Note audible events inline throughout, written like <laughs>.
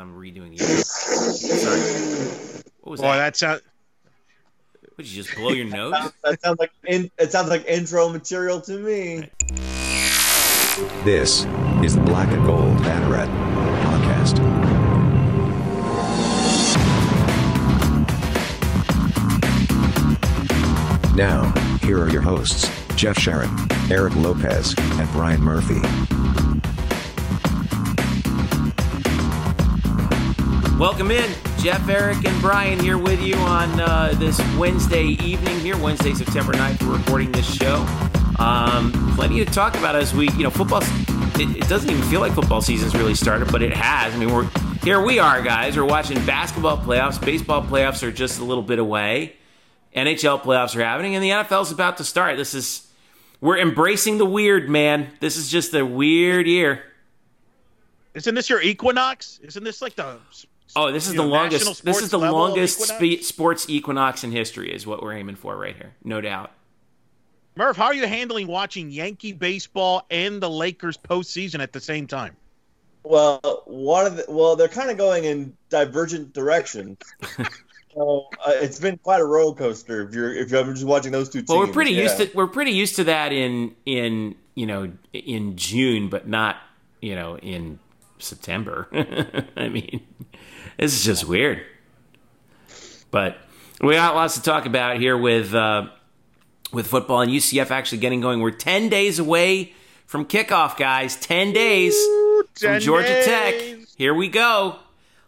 I'm redoing the. Sorry. What was Boy, that? that sound, Would you just blow your nose? that sounds like in, it sounds like intro material to me. This is the Black and Gold Banneret podcast. Now, here are your hosts, Jeff Sharon, Eric Lopez, and Brian Murphy. Welcome in, Jeff, Eric, and Brian here with you on uh, this Wednesday evening here, Wednesday, September 9th. We're recording this show. Um, plenty to talk about as we, you know, football. It, it doesn't even feel like football season's really started, but it has. I mean, we're here. We are guys. We're watching basketball playoffs. Baseball playoffs are just a little bit away. NHL playoffs are happening, and the NFL's about to start. This is we're embracing the weird, man. This is just a weird year. isn't this your equinox? Isn't this like the? Oh, this is you the know, longest. This sports is the longest equinox? spe- sports equinox in history. Is what we're aiming for right here, no doubt. Murph, how are you handling watching Yankee baseball and the Lakers postseason at the same time? Well, one of the, well, they're kind of going in divergent directions. <laughs> so uh, it's been quite a roller coaster if you're if you're just watching those two teams. Well, we're pretty yeah. used to we're pretty used to that in in you know in June, but not you know in September. <laughs> I mean, this is just weird. But we got lots to talk about here with uh, with football and UCF actually getting going. We're ten days away from kickoff, guys. Ten days from 10 Georgia days. Tech. Here we go.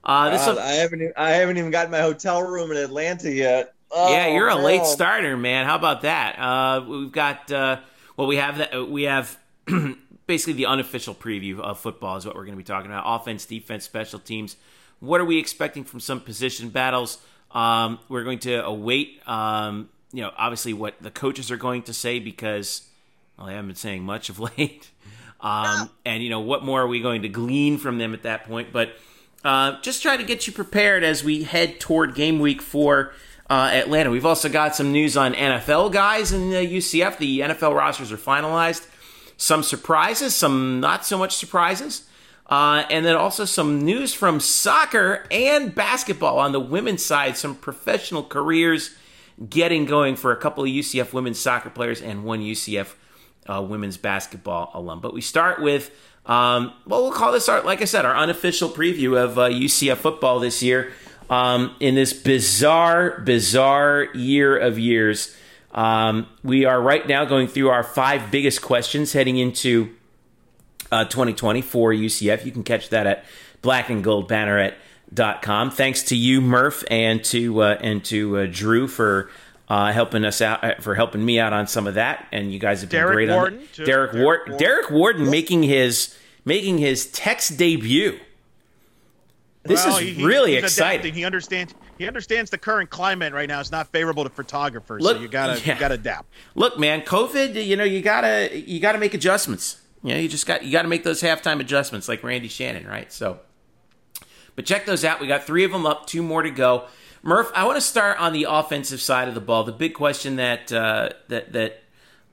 Uh, this God, I haven't even, I haven't even got my hotel room in Atlanta yet. Oh, yeah, you're a late man. starter, man. How about that? Uh, we've got uh, well, we have that. We have <clears throat> basically the unofficial preview of football is what we're going to be talking about: offense, defense, special teams. What are we expecting from some position battles? Um, we're going to await, um, you know, obviously what the coaches are going to say because well, they haven't been saying much of <laughs> late. Um, and you know, what more are we going to glean from them at that point? But uh, just try to get you prepared as we head toward game week for uh, Atlanta. We've also got some news on NFL guys in the UCF. The NFL rosters are finalized. Some surprises, some not so much surprises. Uh, and then also some news from soccer and basketball on the women's side. Some professional careers getting going for a couple of UCF women's soccer players and one UCF uh, women's basketball alum. But we start with, um, well, we'll call this our, like I said, our unofficial preview of uh, UCF football this year. Um, in this bizarre, bizarre year of years, um, we are right now going through our five biggest questions heading into uh, 2020 for UCF. You can catch that at blackandgoldbanneret.com. Thanks to you, Murph, and to uh, and to uh, Drew for uh, helping us out uh, for helping me out on some of that. And you guys have been Derek great Warden, on that. Derek, Derek Ward- Warden. Derek Warden making his making his text debut. This Well, is he- really exciting. He understands. He understands the current climate right now is not favorable to photographers. Look- so you gotta yeah. you gotta adapt. look, man, COVID, you know, you gotta you gotta make adjustments. You know, you just got you gotta make those halftime adjustments like Randy Shannon, right? So but check those out. We got three of them up, two more to go. Murph, I want to start on the offensive side of the ball. The big question that uh, that that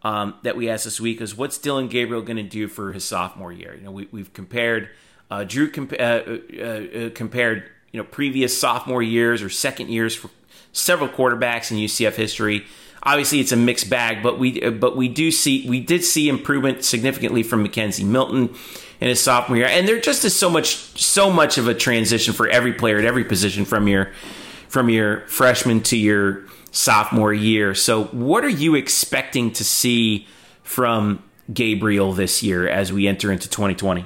um, that we asked this week is what's Dillon Gabriel going to do for his sophomore year? You know, we, we've compared uh, Drew comp- uh, uh, uh, compared you know previous sophomore years or second years for several quarterbacks in UCF history. Obviously, it's a mixed bag, but we uh, but we do see we did see improvement significantly from McKenzie Milton in his sophomore year, and there just is so much so much of a transition for every player at every position from your from your freshman to your sophomore year. So, what are you expecting to see from Gabriel this year as we enter into 2020?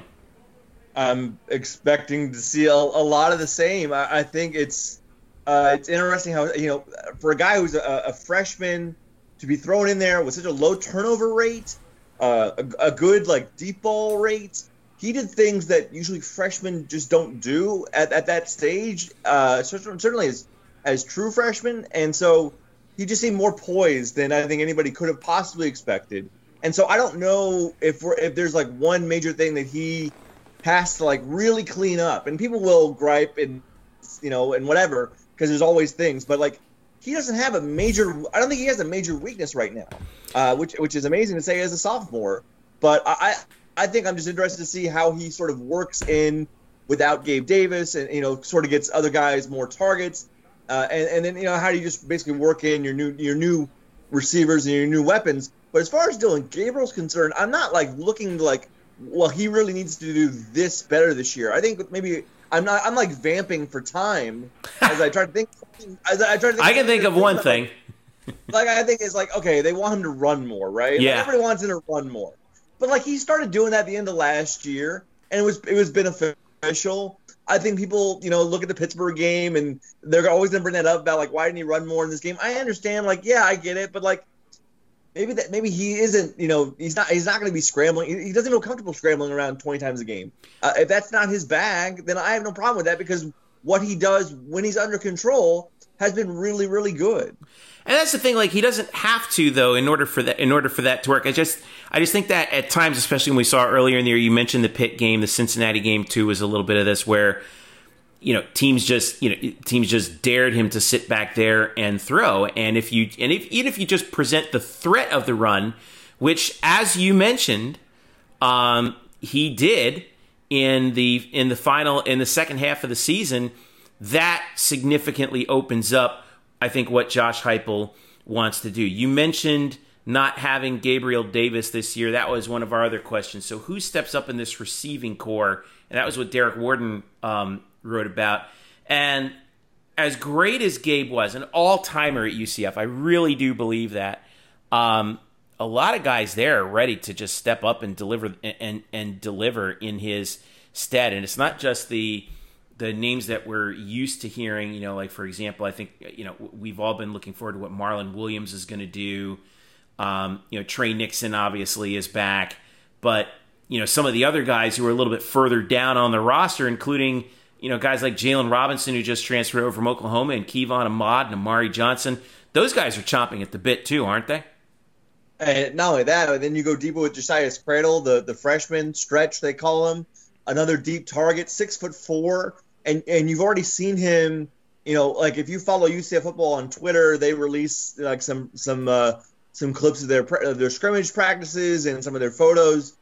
I'm expecting to see a, a lot of the same. I, I think it's uh, it's interesting how you know for a guy who's a, a freshman to be thrown in there with such a low turnover rate, uh, a, a good like deep ball rate. He did things that usually freshmen just don't do at, at that stage. Uh, certainly as as true freshmen, and so he just seemed more poised than I think anybody could have possibly expected. And so I don't know if we're if there's like one major thing that he has to like really clean up. And people will gripe and you know and whatever because there's always things, but like he doesn't have a major. I don't think he has a major weakness right now, uh, which which is amazing to say as a sophomore. But I I think I'm just interested to see how he sort of works in without Gabe Davis, and you know, sort of gets other guys more targets, uh, and and then you know, how do you just basically work in your new your new receivers and your new weapons? But as far as Dillon Gabriel's concerned, I'm not like looking like, well, he really needs to do this better this year. I think maybe I'm not. I'm like vamping for time as I try to think. As I try to think. I can think of one thing. Like I think it's like okay, they want him to run more, right? Yeah. Like, everybody wants him to run more, but like he started doing that at the end of last year, and it was it was beneficial. I think people, you know, look at the Pittsburgh game and they're always gonna bring that up about like why didn't he run more in this game? I understand, like, yeah, I get it, but like maybe that maybe he isn't, you know, he's not he's not gonna be scrambling. He, doesn't feel comfortable scrambling around twenty times a game. Uh, if that's not his bag, then I have no problem with that because what he does when he's under control has been really, really good. And that's the thing, like he doesn't have to though, in order for that in order for that to work. I just I just think that at times, especially when we saw earlier in the year, you mentioned the pit game, the Cincinnati game too, was a little bit of this where you know teams just you know teams just dared him to sit back there and throw. And if you and if even if you just present the threat of the run, which as you mentioned, um, he did in the in the final in the second half of the season, that significantly opens up I think what Josh Heupel wants to do. You mentioned not having Gabriel Davis this year. That was one of our other questions. So who steps up in this receiving corps? And that was what Derek Warden um, wrote about. And as great as Gabe was, an all timer at UCF, I really do believe that. Um, a lot of guys there are ready to just step up and deliver and, and, deliver in his stead. And it's not just the the names that we're used to hearing, you know, like for example, I think you know we've all been looking forward to what Marlon Williams is going to do. Um, you know, Tre Nixon obviously is back, but you know some of the other guys who are a little bit further down on the roster, including you know guys like Jaylon Robinson who just transferred over from Oklahoma and Kevon Ahmad and Amari Johnson. Those guys are chomping at the bit too, aren't they? And not only that, but then you go deeper with Josias Cradle, the the freshman stretch they call him, another deep target, six foot four and and you've already seen him. You know, like if you follow UCF football on Twitter, they release like some some uh, some clips of their of their scrimmage practices and some of their photos.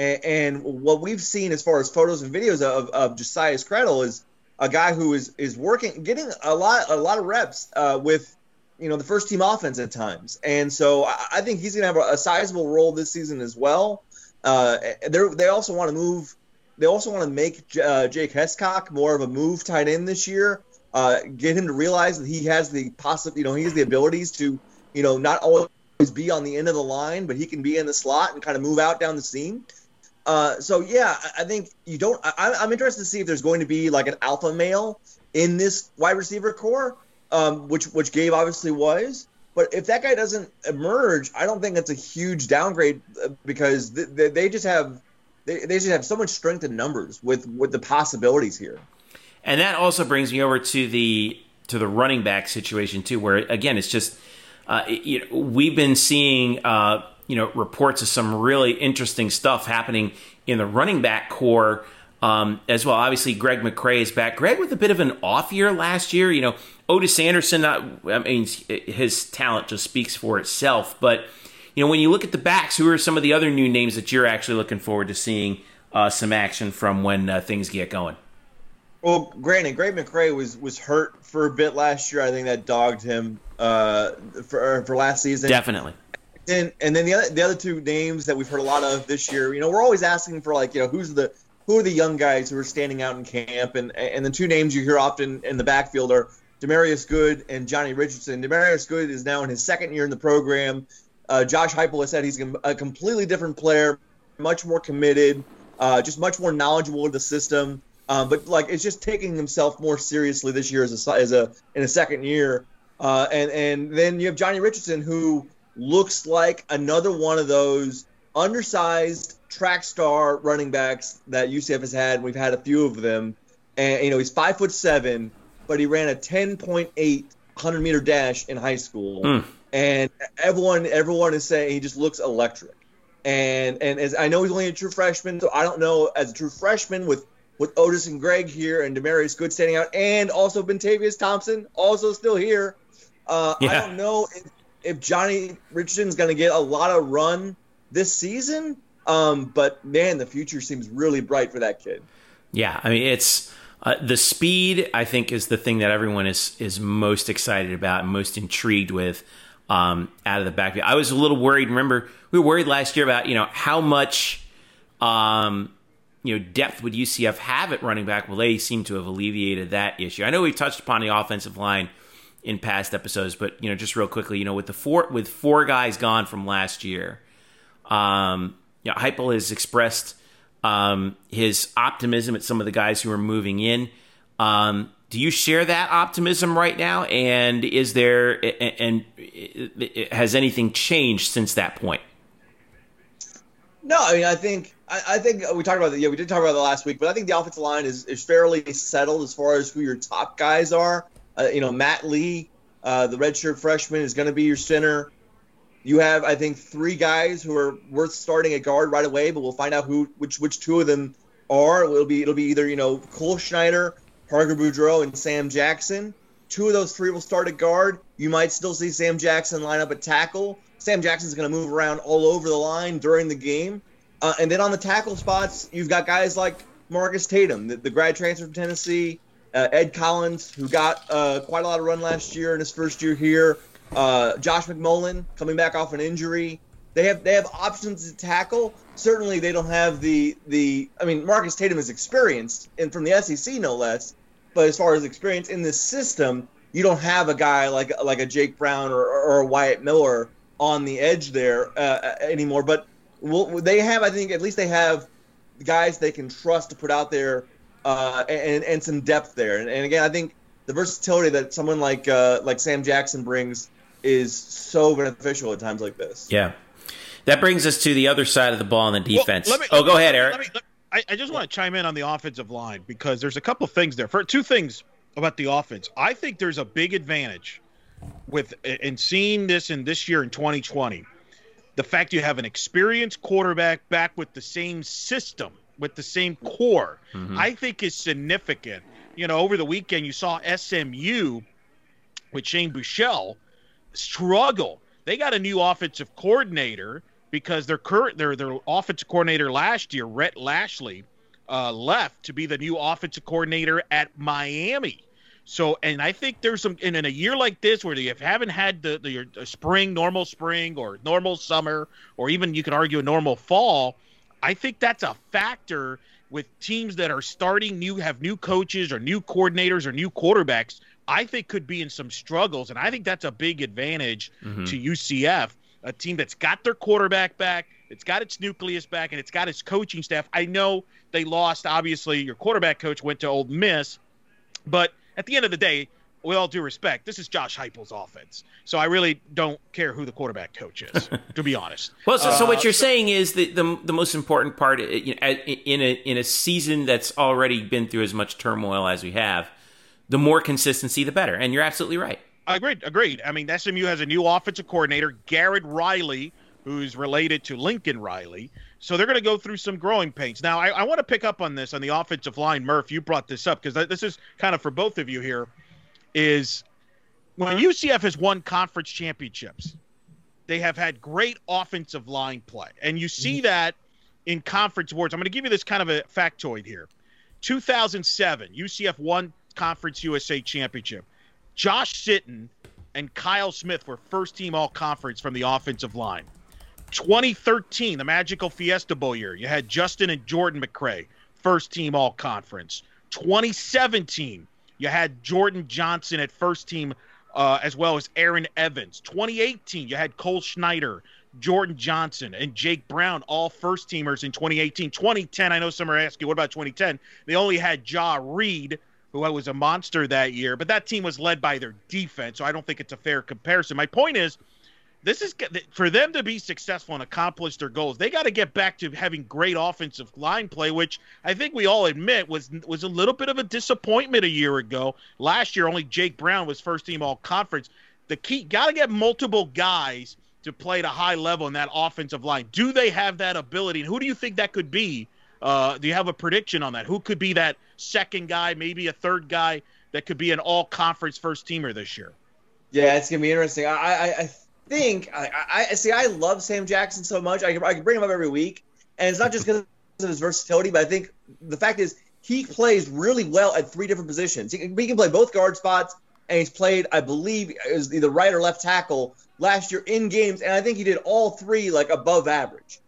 And, and what we've seen as far as photos and videos of, of Josias Cradle is a guy who is is working, getting a lot a lot of reps uh, with you know the first team offense at times. And so I, I think he's going to have a, a, sizable role this season as well. Uh, they also want to move they also want to make uh, Jake Hescock more of a move tight end this year. Uh, get him to realize that he has the possible, you know, he has the abilities to, you know, not always be on the end of the line, but he can be in the slot and kind of move out down the seam. Uh, so yeah, I think you don't. I, am interested to see if there's going to be like an alpha male in this wide receiver corps, um, which which Gabe obviously was. But if that guy doesn't emerge, I don't think it's a huge downgrade uh, because th- they just have they, they just have so much strength in numbers with with the possibilities here. And that also brings me over to the to the running back situation too, where again it's just uh, you know, we've been seeing uh, you know reports of some really interesting stuff happening in the running back corps. Um, as well, obviously, Greg McCrae is back. Greg with a bit of an off year last year. You know, Otis Anderson. Not, I mean, his talent just speaks for itself. But you know, when you look at the backs, who are some of the other new names that you're actually looking forward to seeing uh, some action from when uh, things get going? Well, granted, Greg McCrae was was hurt for a bit last year. I think that dogged him uh, for for last season. Definitely. And and then the other the other two names that we've heard a lot of this year. You know, we're always asking for like you know who's the who are the young guys who are standing out in camp, and and the two names you hear often in the backfield are Demarius Good and Johnny Richardson. Demarius Good is now in his second year in the program. Uh, Josh Heupel has said he's a completely different player, much more committed, uh, just much more knowledgeable of the system. Um, but like it's just taking himself more seriously this year as a as a in a second year. Uh, and and then you have Johnny Richardson who looks like another one of those undersized track star running backs that UCF has had. We've had a few of them, and you know he's five foot seven, but he ran a 10.8 100 meter dash in high school. Mm and everyone everyone is saying he just looks electric. And and as I know he's only a true freshman, so I don't know as a true freshman with with Otis and Greg here and Demarius Good standing out, and also Bentavious Thompson also still here. Uh, yeah. I don't know if, if Johnny Richardson's going to get a lot of run this season, um, but man, the future seems really bright for that kid. Yeah, I mean it's uh, the speed. I think is the thing that everyone is is most excited about and most intrigued with um, out of the backfield. I was a little worried. Remember, we were worried last year about you know how much um, you know depth would UCF have at running back. Well, they seem to have alleviated that issue. I know we've touched upon the offensive line in past episodes, but you know just real quickly, you know with the four with four guys gone from last year, um, you know Heupel has expressed um, his optimism at some of the guys who are moving in. Um, do you share that optimism right now? And is there and has anything changed since that point? No, I mean I think I, I think we talked about it. Yeah, we did talk about it last week, but I think the offensive line is, is fairly settled as far as who your top guys are. Uh, you know, Matt Lee, uh, the redshirt freshman, is going to be your center. You have, I think, three guys who are worth starting at guard right away, but we'll find out who which which two of them are. It'll be it'll be either you know Cole Schneider, Parker Boudreaux, and Sam Jackson. Two of those three will start at guard. You might still see Sam Jackson line up at tackle. Sam Jackson's going to move around all over the line during the game. Uh, and then on the tackle spots, you've got guys like Marcus Tatum, the, the grad transfer from Tennessee, uh, Ed Collins, who got uh, quite a lot of run last year in his first year here, uh, Josh McMullen coming back off an injury. They have they have options to tackle. Certainly, they don't have the the. I mean, Marcus Tatum is experienced and from the SEC no less. But as far as experience in this system, you don't have a guy like like a Jake Brown or, or a Wyatt Miller on the edge there uh, anymore. But they have, I think, at least they have guys they can trust to put out there uh, and, and some depth there. And, and, again, I think the versatility that someone like uh, like Sam Jackson brings is so beneficial at times like this. Yeah. That brings us to the other side of the ball in the defense. Well, me, oh, go ahead, Eric. Let me, let, I, I, just want to chime in on the offensive line because there's a couple things there. For two things about the offense, I think there's a big advantage with in seeing this in this year in 2020 the fact you have an experienced quarterback back with the same system, with the same core, mm-hmm. I think is significant. You know, over the weekend you saw SMU with Shane Buechele struggle. They got a new offensive coordinator because their current their their offensive coordinator last year, Rhett Lashlee, uh, left to be the new offensive coordinator at Miami. So, and I think there's some, and in a year like this where you haven't had the, the, the spring, normal spring, or normal summer, or even you could argue a normal fall, I think that's a factor with teams that are starting new, have new coaches or new coordinators or new quarterbacks. I think could be in some struggles, and I think that's a big advantage mm-hmm. to UCF, a team that's got their quarterback back, it's got its nucleus back, and it's got its coaching staff. I know they lost. Obviously, your quarterback coach went to Ole Miss, but at the end of the day, with all due respect, this is Josh Heupel's offense. So I really don't care who the quarterback coach is, <laughs> to be honest. Well, so, uh, so what you're so, saying is that the the most important part you know, in a in a season that's already been through as much turmoil as we have, the more consistency, the better. And you're absolutely right. Agreed. Agreed. I mean, SMU has a new offensive coordinator, Garrett Riley, who's related to Lincoln Riley. So they're going to go through some growing pains. Now, I, I want to pick up on this on the offensive line. Murph, you brought this up because this is kind of for both of you here. Is when UCF has won conference championships, they have had great offensive line play, and you see mm-hmm. that in conference awards. I'm going to give you this kind of a factoid here. 2007, UCF won Conference USA championship. Josh Sitton and Kyle Smith were first team all conference from the offensive line. 2013, the magical Fiesta Bowl year, you had Justin and Jordan McCray, first team all conference. 2017, you had Jordan Johnson at first team, uh, as well as Aaron Evans. 2018, you had Cole Schneider, Jordan Johnson, and Jake Brown, all first teamers in 2018. 2010, I know some are asking, what about 2010? They only had Jah Reid, who was a monster that year, but that team was led by their defense, so I don't think it's a fair comparison. My point is, this is for them to be successful and accomplish their goals. They got to get back to having great offensive line play, which I think we all admit was was a little bit of a disappointment a year ago. Last year, only Jake Brown was first team all conference. The key got to get multiple guys to play at a high level in that offensive line. Do they have that ability? And who do you think that could be? Uh, do you have a prediction on that? Who could be that second guy, maybe a third guy that could be an all conference first teamer this year? Yeah, it's gonna be interesting. I, I, I think I, I see. I love Sam Jackson so much. I can, I can bring him up every week, and it's not just because of his versatility, but I think the fact is he plays really well at three different positions. He can, he can play both guard spots, and he's played, I believe, is either right or left tackle last year in games, and I think he did all three like above average.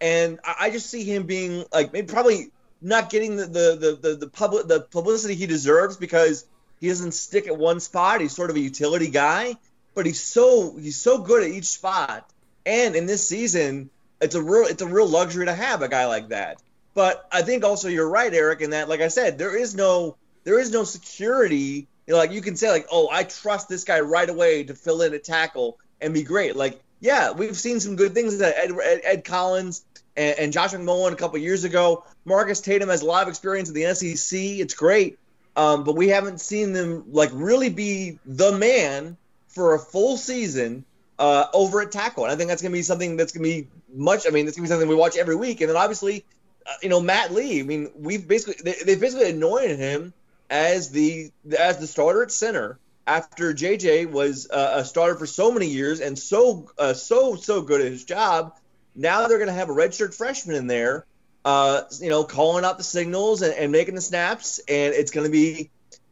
And I, I just see him being like maybe probably not getting the the the the, the public the publicity he deserves because he doesn't stick at one spot. He's sort of a utility guy, but he's so he's so good at each spot. And in this season, it's a real it's a real luxury to have a guy like that. But I think also you're right, Eric, in that like I said, there is no there is no security. You know, like you can say like, oh, I trust this guy right away to fill in a tackle and be great. Like, yeah, we've seen some good things that Ed, Ed, Ed Collins and, and Josh McMullen a couple years ago. Marcus Tatum has a lot of experience in the SEC. It's great, um, but we haven't seen them like really be the man for a full season uh, over at tackle. And I think that's going to be something that's going to be much. I mean, it's going to be something we watch every week. And then obviously, uh, you know, Matt Lee. I mean, we've basically they, they basically anointed him as the as the starter at center after JJ was uh, a starter for so many years and so uh, so so good at his job. Now they're going to have a redshirt freshman in there, uh, you know, calling out the signals and, and making the snaps, and it's going to be.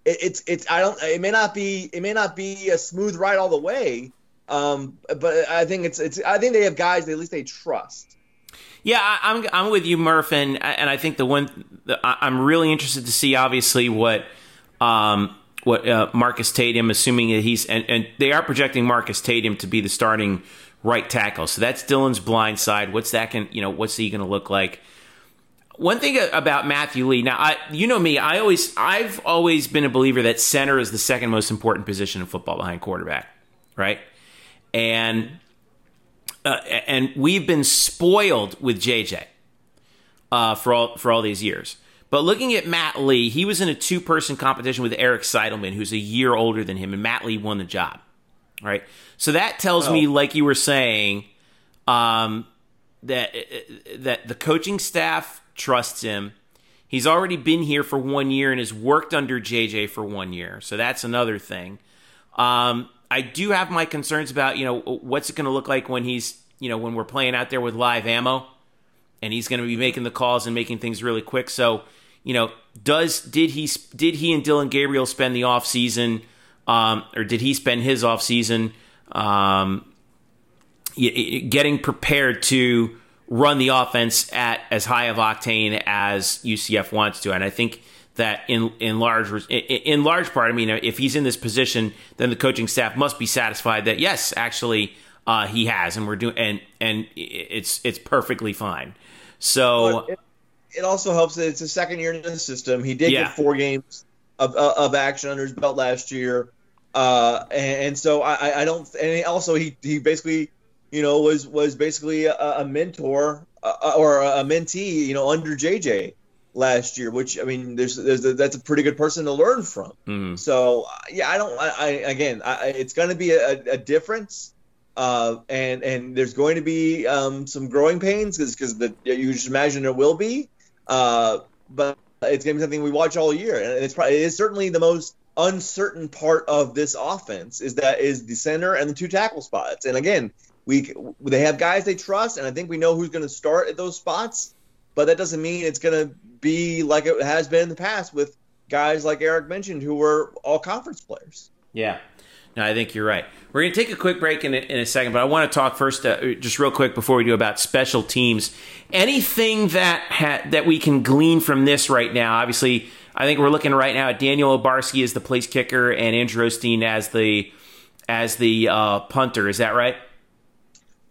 It, it's it's I don't it may not be it may not be a smooth ride all the way, um, but I think it's it's I think they have guys at least they trust. Yeah, I, am I'm with you, Murph, and and I think the one the, I'm really interested to see, obviously, what um, what uh, Marcus Tatum, assuming that he's and, and they are projecting Marcus Tatum to be the starting right tackle. So that's Dillon's blind side. What's that can you know what's he going to look like? One thing about Matthew Lee. Now, I you know me, I always I've always been a believer that center is the second most important position in football behind quarterback, right? And uh, and we've been spoiled with JJ uh, for all for all these years. But looking at Matt Lee, he was in a two person competition with Eric Seidelman, who's a year older than him, and Matt Lee won the job. Right. So that tells oh. me, like you were saying, um, that that the coaching staff trusts him. He's already been here for one year and has worked under JJ for one year. So that's another thing. Um, I do have my concerns about you know what's it going to look like when he's you know when we're playing out there with live ammo, and he's going to be making the calls and making things really quick. So you know, does did he did he and Dillon Gabriel spend the off season, um, or did he spend his off season um, getting prepared to run the offense at as high of octane as UCF wants to? And I think that in in large in large part, I mean, if he's in this position, then the coaching staff must be satisfied that yes, actually, uh, he has, and we're doing and and it's it's perfectly fine. So it also helps that it's a second year in the system. He did yeah. get four games of, uh, of action under his belt last year, uh, and, and, so I, I don't. And also he he basically you know was was basically a, a mentor uh, or a mentee you know under JJ last year, which I mean there's there's a, that's a pretty good person to learn from. Mm-hmm. So yeah, I don't. I, I again, I, it's going to be a, a difference. Uh, and and there's going to be um, some growing pains because because you just imagine there will be. Uh, but it's going to be something we watch all year, and it's probably it is certainly the most uncertain part of this offense is that is the center and the two tackle spots. And again, we they have guys they trust, and I think we know who's going to start at those spots. But that doesn't mean it's going to be like it has been in the past with guys like Eric mentioned who were all conference players. Yeah. No, I think you're right. We're going to take a quick break in a, in a second, but I want to talk first, uh, just real quick before we do about special teams. Anything that ha- that we can glean from this right now? Obviously, I think we're looking right now at Daniel Obarski as the place kicker and Andrew Osteen as the as the uh, punter. Is that right?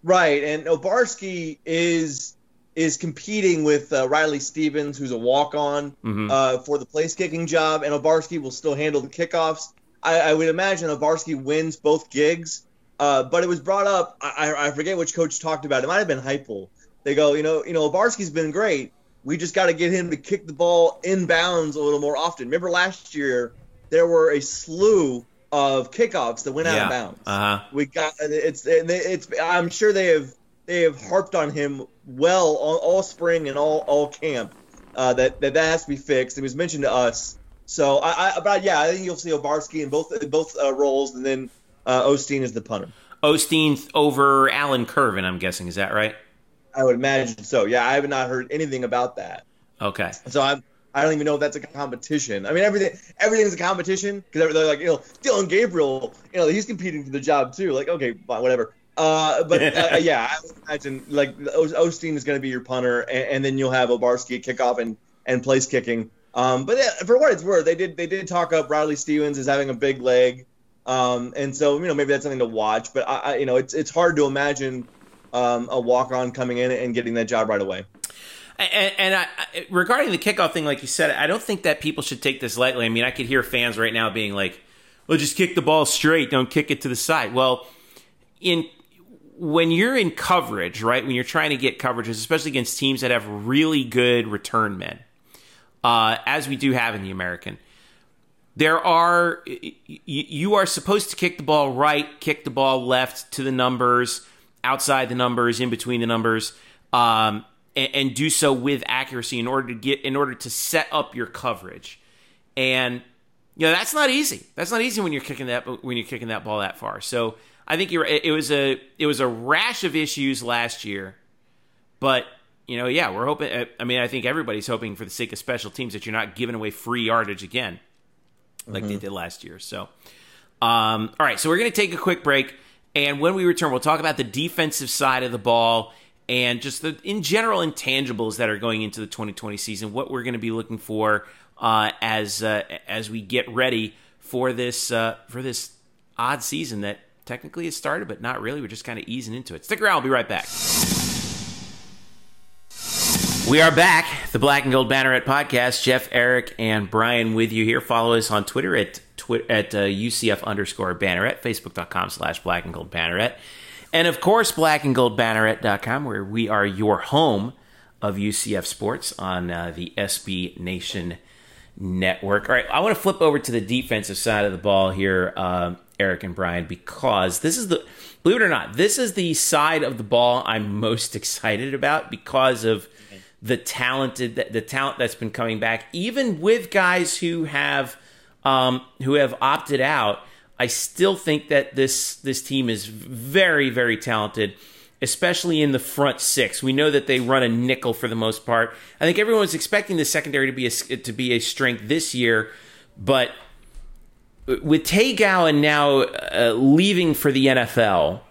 Right, and Obarski is is competing with uh, Riley Stevens, who's a walk on mm-hmm. uh, for the place kicking job, and Obarski will still handle the kickoffs. I, I would imagine Obarski wins both gigs. Uh, but it was brought up. I, I forget which coach talked about it. It might have been Heupel. They go, you know, you know, Obarski's been great. We just got to get him to kick the ball in bounds a little more often. Remember last year there were a slew of kickoffs that went out of bounds. Uh-huh. We got it's it's. I'm sure they have they have harped on him well all, all spring and all all camp uh, that, that that has to be fixed. It was mentioned to us so I, I but yeah, I think you'll see Obarski in both in both uh, roles, and then uh, Osteen is the punter. Osteen over Alan Curvin, I'm guessing. Is that right? I would imagine so. Yeah, I have not heard anything about that. Okay. So I'm I don't even know if that's a competition. I mean, everything everything's a competition because they're like, you know, Dillon Gabriel, you know, he's competing for the job too. Like, okay, fine, whatever. Uh, but uh, <laughs> yeah, I would imagine like Osteen is going to be your punter, and, and, then you'll have Obarski kickoff and and place kicking. Um, but yeah, for what it's worth, they did they did talk up Riley Stevens as having a big leg, um, and so you know maybe that's something to watch. But I, I you know it's it's hard to imagine um, a walk on coming in and getting that job right away. And, and I, regarding the kickoff thing, like you said, I don't think that people should take this lightly. I mean, I could hear fans right now being like, "Well, just kick the ball straight, don't kick it to the side." Well, in when you're in coverage, right? When you're trying to get coverages, especially against teams that have really good return men, uh, as we do have in the American, there are you are supposed to kick the ball right, kick the ball left to the numbers, outside the numbers, in between the numbers. Um, and, and do so with accuracy in order to get in order to set up your coverage. And you know that's not easy. That's not easy when you're kicking that when you're kicking that ball that far. So I think you're. It was a it was a rash of issues last year, but you know, yeah, we're hoping. I mean, I think everybody's hoping for the sake of special teams that you're not giving away free yardage again, like mm-hmm. they did last year. So, um, all right, so we're going to take a quick break, and when we return, we'll talk about the defensive side of the ball and just the in general intangibles that are going into the 2020 season. What we're going to be looking for uh, as uh, as we get ready for this uh, for this odd season that technically has started, but not really. We're just kind of easing into it. Stick around. I'll be right back. We are back, the Black and Gold Banneret podcast. Jeff, Eric, and Brian with you here. Follow us on Twitter at twi- at uh, UCF underscore Banneret, Facebook.com slash Black and Gold Banneret. And of course, blackandgoldbanneret.com, where we are your home of UCF sports on uh, the SB Nation network. All right, I want to flip over to the defensive side of the ball here, uh, Eric and Brian, because this is the, believe it or not, this is the side of the ball I'm most <laughs> excited about because of the talented, the talent that's been coming back, even with guys who have, um, who have opted out. I still think that this this team is very very talented, especially in the front six. We know that they run a nickel for the most part. I think everyone's expecting the secondary to be a, to be a strength this year, but with Tay Gowan now uh, leaving for the NFL,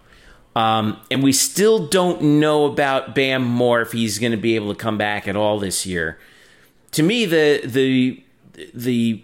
um, and we still don't know about Bam Moore if he's going to be able to come back at all this year. To me, the the the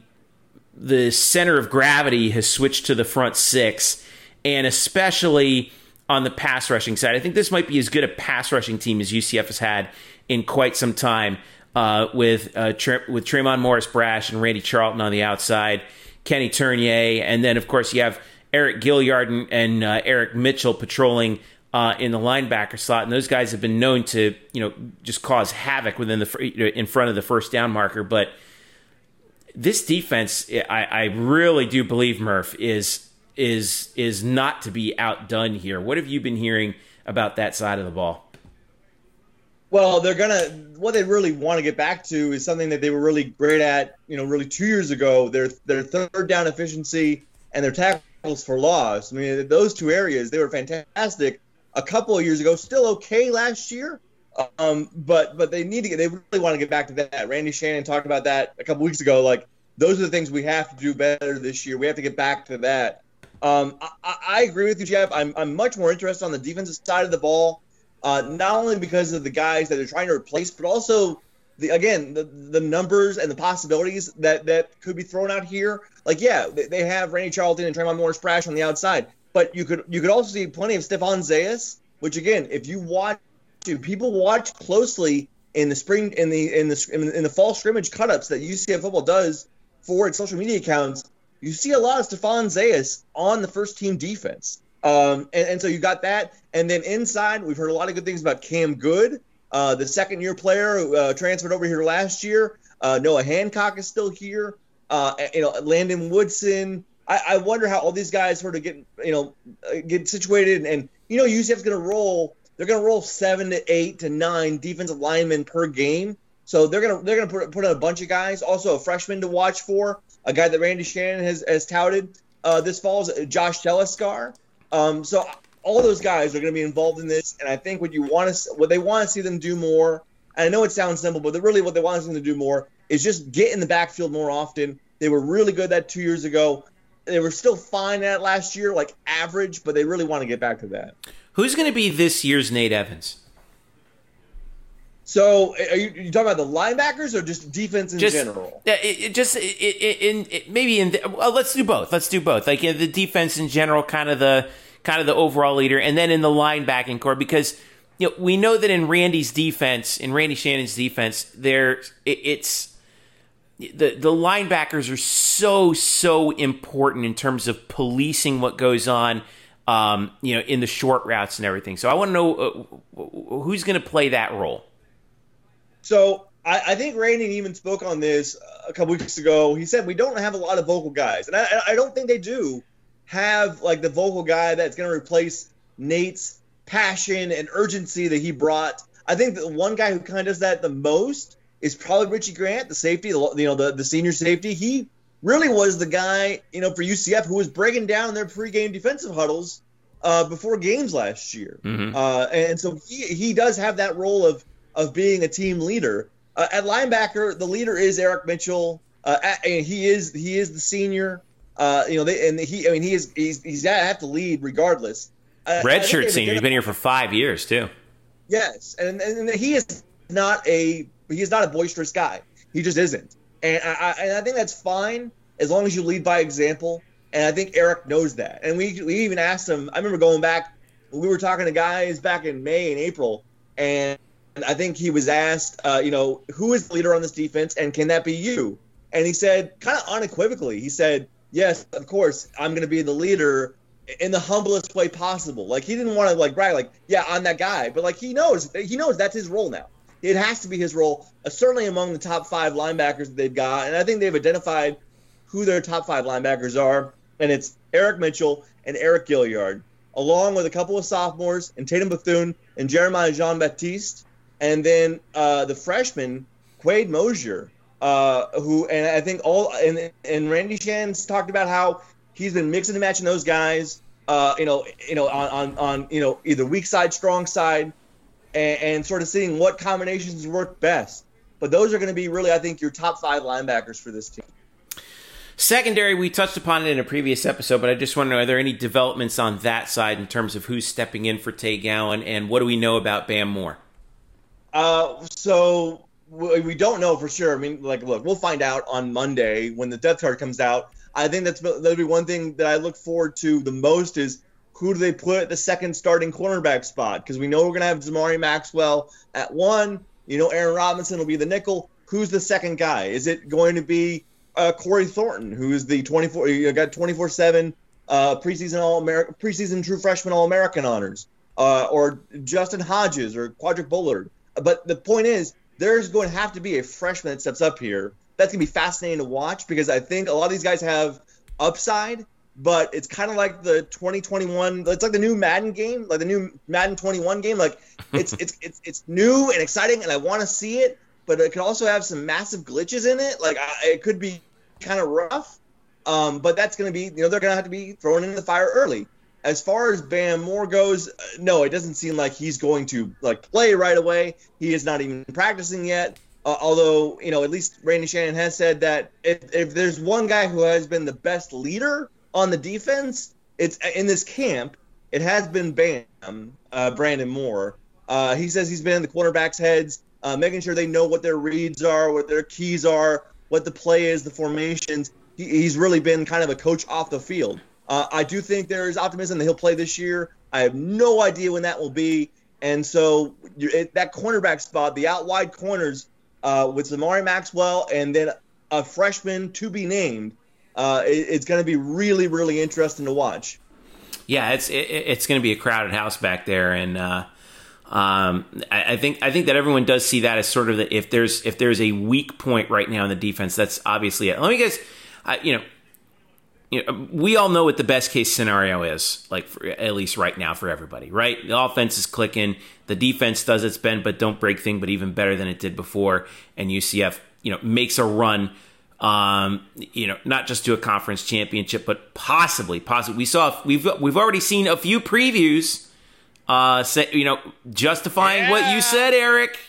the center of gravity has switched to the front six, and especially on the pass rushing side. I think this might be as good a pass rushing team as UCF has had in quite some time. Uh, with uh, with Tre'Mon Morris Brash and Randy Charlton on the outside, Kenny Turnier, and then of course you have Eric Gilyard and, and uh, Eric Mitchell patrolling uh, in the linebacker slot, and those guys have been known to you know just cause havoc within the in front of the first down marker, but this defense, I, I really do believe Murph is is is not to be outdone here. What have you been hearing about that side of the ball? Well, they're gonna what they really want to get back to is something that they were really great at, you know, really two years ago. Their their third down efficiency and their tackles for loss. I mean, those two areas they were fantastic a couple of years ago. Still okay last year, um, but but they need to get they really want to get back to that. Randy Shannon talked about that a couple weeks ago. Like those are the things we have to do better this year. We have to get back to that. Um, I, I, agree with you, Jeff. I'm, I'm much more interested on the defensive side of the ball, uh, not only because of the guys that they're trying to replace, but also the again the, the numbers and the possibilities that that could be thrown out here. Like yeah, they, they have Randy Charlton and Tre'Mon Morris Brash on the outside, but you could you could also see plenty of Stephon Zayas, which again, if you watch if people watch closely in the spring in the in the in the fall scrimmage cutups that UCF football does for its social media accounts, you see a lot of Stephon Zayas on the first team defense. Um, and, and, so you got that. And then inside, we've heard a lot of good things about Cam Goode, uh, the second year player who uh, transferred over here last year. Uh, Noah Hancock is still here. Uh, you know, Landon Woodson. I, I, wonder how all these guys sort of get, you know, uh, get situated. And, you know, UCF's going to roll they're going to roll seven to eight to nine defensive linemen per game. So they're gonna they're gonna put put in a bunch of guys. Also a freshman to watch for, a guy that Randy Shannon has, has touted uh, this fall is Josh Celiscar. Um, so all those guys are going to be involved in this, and I think what you want to what they want to see them do more. And I know it sounds simple, but really what they want them to do more is just get in the backfield more often. They were really good that two years ago. They were still fine at last year, like average, but they really want to get back to that. Who's going to be this year's Nate Evans? So, are you, you talking about the linebackers or just defense in just, general? Uh, it, it just it, it, in it, maybe in the, well, let's do both. Let's do both. Like in the defense in general, kind of the kind of the overall leader, and then in the linebacking corps because you know we know that in Randy's defense, in Randy Shannon's defense, there it, it's the the linebackers are so so important in terms of policing what goes on. Um, you know, in the short routes and everything. So I want to know uh, who's going to play that role. So I, I, think Randy even spoke on this a couple weeks ago. He said we don't have a lot of vocal guys, and I, I don't think they do have like the vocal guy that's going to replace Nate's passion and urgency that he brought. I think the one guy who kind of does that the most is probably Richie Grant, the safety, you know, the, the senior safety. He really was the guy, you know, for UCF who was breaking down their pregame defensive huddles uh, before games last year. Mm-hmm. Uh, and so he, he does have that role of of being a team leader. Uh, at linebacker, the leader is Eric Mitchell. Uh, at, he is he is the senior. Uh, you know, they, and he I mean he is he's he's got to have to lead regardless. Uh, Redshirt senior. He's been here for five years too. Yes, and, and he is not a he is not a boisterous guy. He just isn't, and I, and I think that's fine as long as you lead by example. And I think Eric knows that. And we we even asked him. I remember going back. We were talking to guys back in May and April, and I think he was asked, uh, you know, who is the leader on this defense, and can that be you? And he said, kind of unequivocally, he said, yes, of course, I'm going to be the leader in the humblest way possible. Like he didn't want to like brag, like, yeah, I'm that guy, but like he knows, he knows that's his role now. It has to be his role, uh, certainly among the top five linebackers that they've got, and I think they've identified who their top five linebackers are, and it's Eric Mitchell and Eric Gilyard, along with a couple of sophomores and Tatum Bethune and Jeremiah Jean Baptiste and then uh, the freshman Quade Mosier, uh, who and I think all and and Randy Shannon's talked about how he's been mixing and matching those guys. Uh, you know, you know, on, on, on you know either weak side, strong side, and, and sort of seeing what combinations work best. But those are going to be really, I think, your top five linebackers for this team. Secondary, we touched upon it in a previous episode, but I just want to know: Are there any developments on that side in terms of who's stepping in for Tay Gowan, and what do we know about Bam Moore? Uh, so we don't know for sure. I mean, like, look, we'll find out on Monday when the depth chart comes out. I think that's that'll be one thing that I look forward to the most is who do they put at the second starting cornerback spot? Because we know we're gonna have Zamari Maxwell at one. You know, Aaron Robinson will be the nickel. Who's the second guy? Is it going to be uh, Corey Thornton, who is the 24? You got 24 seven uh, preseason All American, preseason True Freshman All American honors, uh, or Justin Hodges or Quadric Bullard. But the point is, there's going to have to be a freshman that steps up here. That's going to be fascinating to watch because I think a lot of these guys have upside, but it's kind of like the 2021. It's like the new Madden game, like the new Madden 21 game. Like <laughs> it's it's it's it's new and exciting, and I want to see it. But it could also have some massive glitches in it. Like I, it could be kind of rough. Um, but that's going to be, you know, they're going to have to be thrown into the fire early as far as Bam Moore goes, uh, no, it doesn't seem like he's going to like play right away. He is not even practicing yet. Uh, although you know, at least Randy Shannon has said that if, if there's one guy who has been the best leader on the defense, it's in this camp. It has been Bam, uh, Brandon Moore. Uh, he says he's been in the quarterbacks' heads, uh, making sure they know what their reads are, what their keys are, what the play is, the formations. He, he's really been kind of a coach off the field. Uh, I do think there is optimism that he'll play this year. I have no idea when that will be. And so it, that cornerback spot, the out wide corners uh, with Zamari Maxwell and then a freshman to be named, uh, it, it's going to be really, really interesting to watch. Yeah, it's it, it's going to be a crowded house back there, and uh, um, I, I, think I think that everyone does see that as sort of the, if there's if there's a weak point right now in the defense, that's obviously it. Let me guess, you know, you know, we all know what the best case scenario is, like for, at least right now for everybody, right? The offense is clicking, the defense does its bend but don't break thing, but even better than it did before, and UCF, you know, makes a run. Um, you know, not just to a conference championship, but possibly, possibly. We saw we've we've already seen a few previews, uh, say, you know, justifying yeah. what you said, Eric.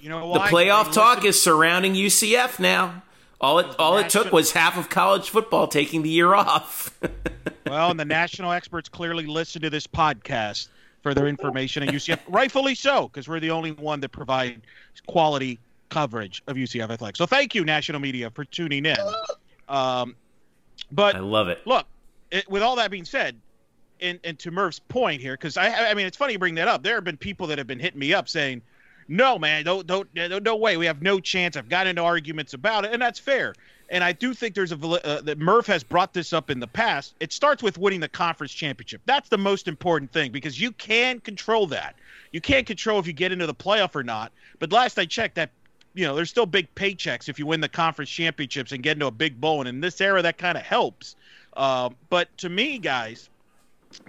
You know The why? playoff talk is surrounding UCF now. All it all it took was half of college football taking the year off. <laughs> Well, and the national experts clearly listen to this podcast for their information at UCF, <laughs> rightfully so, because we're the only one that provide quality coverage of UCF athletics. So thank you, national media, for tuning in. Um, but I love it. look, it, with all that being said, and, and to Murph's point here, because I, I mean, it's funny you bring that up. There have been people that have been hitting me up saying, "No, man, don't, don't, no, no way, we have no chance." I've got into arguments about it, and that's fair. And I do think there's a uh, that Murph has brought this up in the past. It starts with winning the conference championship. That's the most important thing because you can control that. You can't control if you get into the playoff or not. But last I checked, that you know, there's still big paychecks if you win the conference championships and get into a big bowl. And in this era, that kind of helps. Um, but to me, guys,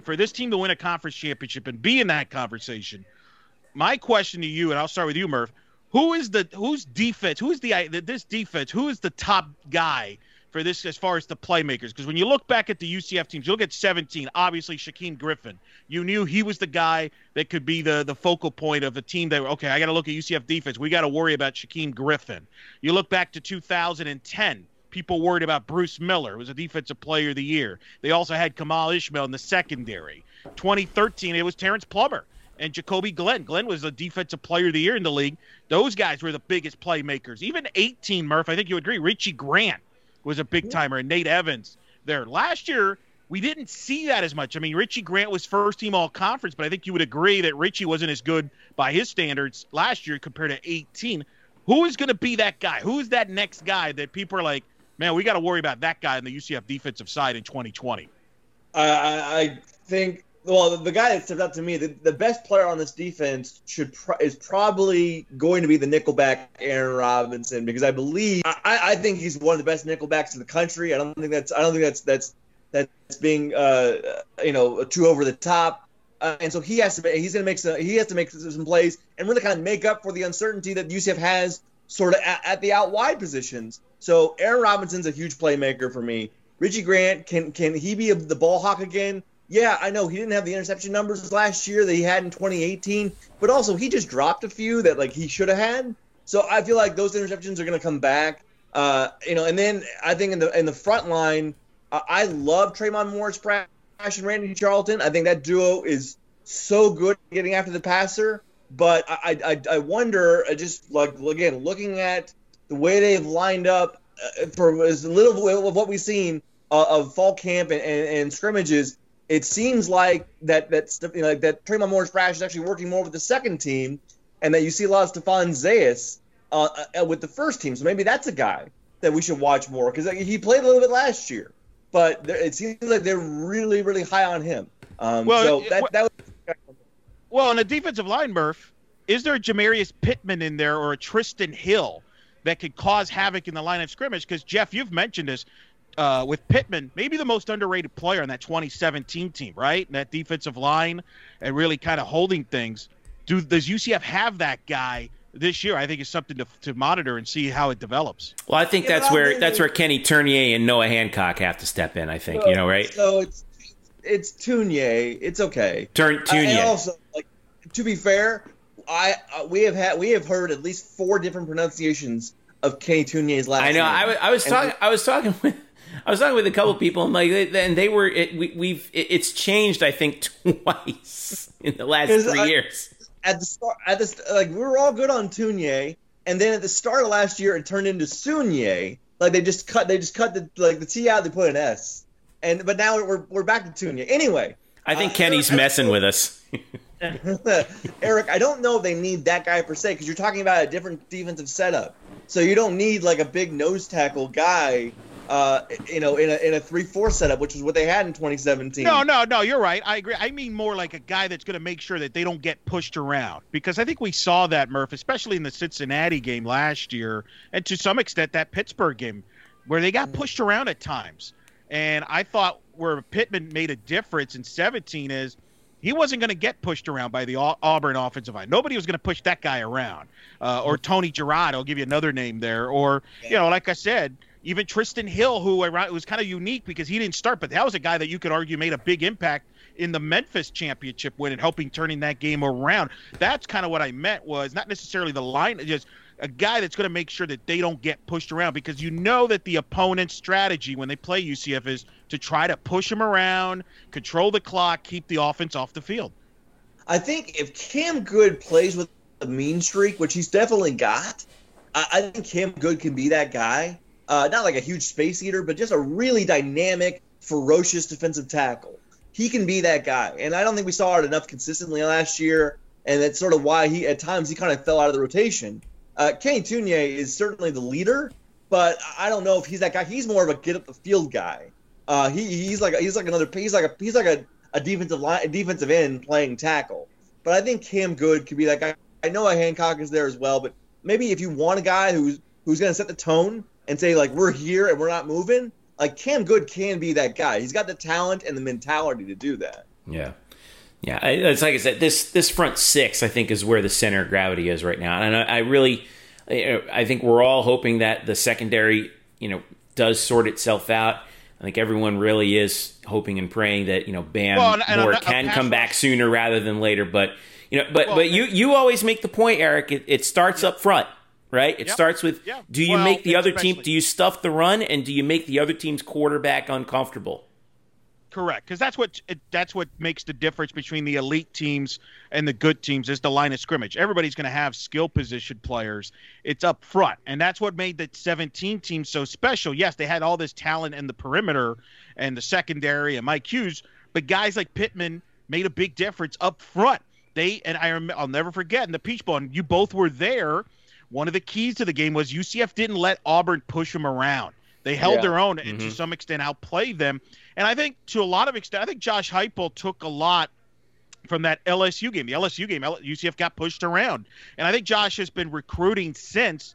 for this team to win a conference championship and be in that conversation, my question to you, and I'll start with you, Murph. Who is the who's defense? Who is the this defense? Who is the top guy for this as far as the playmakers? Because when you look back at the UCF teams, you look at 17. Obviously, Shaquem Griffin. You knew he was the guy that could be the the focal point of a team that okay, I got to look at UCF defense. We got to worry about Shaquem Griffin. You look back to 2010 people worried about Bruce Miller, was a defensive player of the year. They also had Kemal Ishmael in the secondary. 2013, it was Terrance Plummer and Jacoby Glenn. Glenn was a defensive player of the year in the league. Those guys were the biggest playmakers. Even 18, Murph, I think you agree, Richie Grant was a big timer, and Nate Evans there. Last year, we didn't see that as much. I mean, Richie Grant was first team all conference, but I think you would agree that Richie wasn't as good by his standards last year compared to 18. Who is going to be that guy? Who is that next guy that people are like, man, we got to worry about that guy on the UCF defensive side in 2020? I, I I think well, the, guy that stepped out to me, the, the best player on this defense should pro- is probably going to be the nickelback Aaron Robinson because I believe I, I think he's one of the best nickelbacks in the country. I don't think that's I don't think that's that's that's being uh you know too over the top. Uh, and so he has to he's going to make some he has to make some plays and really kind of make up for the uncertainty that UCF has sort of at, at the out wide positions. So Aaron Robinson's a huge playmaker for me. Richie Grant can can he be the ball hawk again? Yeah, I know he didn't have the interception numbers last year that he had in 2018, but also he just dropped a few that like he should have had. So I feel like those interceptions are going to come back. Uh, you know, and then I think in the in the front line, I love Tre'mon Morris-Brash and Randy Charlton. I think that duo is so good getting after the passer. But I I, I wonder uh, just like again looking at the way they've lined up uh, for as little of what we've seen uh, of fall camp and, and, and scrimmages it seems like that that you know, like that Tre'mon Morris-Brash is actually working more with the second team, and that you see a lot of Stephon Zayas uh, uh, with the first team. So maybe that's a guy that we should watch more because he played a little bit last year, but it seems like they're really really high on him. Um, Well, so that that was Well, on the defensive line, Murph, is there a Jamiyus Pittman in there or a Trysten Hill that could cause havoc in the line of scrimmage? Because Jeff, you've mentioned this uh, with Pittman, maybe the most underrated player on that 2017 team, right? And That defensive line and really kind of holding things. Do does UCF have that guy this year? I think it's something to, to monitor and see how it develops. Well, I think Yeah, that's I where mean- that's where Kenny Turnier and Noah Hancock have to step in. I think you know, right? So it's it's Tunier. It's okay. Turn Tunier. Also, like, to be fair, I uh, we have had we have heard at least four different pronunciations of Kenny Tunier's last I know. name. I was, I was talking. I was talking with. I was talking with a couple people, and like, they- and they were. It, we, we've. It, it's changed. I think <laughs> twice in the last three I- years. at the start, at the like we were all good on Tunier, and then at the start of last year, it turned into Sunier. Like they just cut, they just cut the like the T out, they put an S, and but now we're we're back to Tunier. Anyway, I think uh, Kenny's I- messing with us. <laughs> Eric, I don't know if they need that guy per se because you're talking about a different defensive setup. So you don't need like a big nose tackle guy, uh, you know, in a in a three four setup, which is what they had in 2017. No, no, no. You're right. I agree. I mean more like a guy that's going to make sure that they don't get pushed around because I think we saw that Murph, especially in the Cincinnati game last year, and to some extent that Pittsburgh game, where they got pushed around at times. And I thought where Pittman made a difference in 17 is he wasn't going to get pushed around by the Auburn offensive line. Nobody was going to push that guy around. Uh, or Tony Guerad, I'll give you another name there. Or, you know, like I said, even Trysten Hill, who was kind of unique because he didn't start, but that was a guy that you could argue made a big impact in the Memphis championship win and helping turning that game around. That's kind of what I meant was not necessarily the line, just a guy that's going to make sure that they don't get pushed around because you know that the opponent's strategy when they play UCF is to try to push them around, control the clock, keep the offense off the field. I think if Cam Goode plays with a mean streak, which he's definitely got, I, I think Cam Goode can be that guy. Uh, not like a huge space eater, but just a really dynamic, ferocious defensive tackle. He can be that guy, and I don't think we saw it enough consistently last year, and that's sort of why he at times he kind of fell out of the rotation. Uh, Kenny Tunier is certainly the leader, but I don't know if he's that guy. He's more of a get up the field guy. Uh, he, he's like he's like another he's like a he's like a, a defensive line a defensive end playing tackle. But I think Cam Goode could be that guy. I know a Hancock is there as well, but maybe if you want a guy who's who's going to set the tone and say like we're here and we're not moving, like Cam Goode can be that guy. He's got the talent and the mentality to do that. Yeah. Yeah, it's like I said. This this front six, I think, is where the center of gravity is right now, and I, I really, I think we're all hoping that the secondary, you know, does sort itself out. I think everyone really is hoping and praying that you know Bam well, and, and Moore a, can come back sooner rather than later. But you know, but well, but you you always make the point, Eric. It, it starts up front, right? It yep, starts with yep. do you well, make the other team? Do you stuff the run, and do you make the other team's quarterback uncomfortable? Correct, because that's what that's what makes the difference between the elite teams and the good teams is the line of scrimmage. Everybody's going to have skill position players. It's up front, and that's what made the 17 team so special. Yes, they had all this talent in the perimeter and the secondary and Mike Hughes, but guys like Pittman made a big difference up front. They and I I'll never forget in the Peach Bowl. And you both were there. One of the keys to the game was UCF didn't let Auburn push them around. They held yeah. their own and mm-hmm. to some extent outplayed them. And I think to a lot of extent, I think Josh Heupel took a lot from that LSU game. The LSU game, UCF got pushed around, and I think Josh has been recruiting since,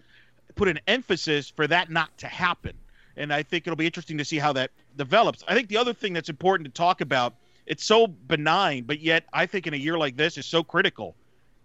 put an emphasis for that not to happen. And I think it'll be interesting to see how that develops. I think the other thing that's important to talk about, it's so benign, but yet I think in a year like this is so critical.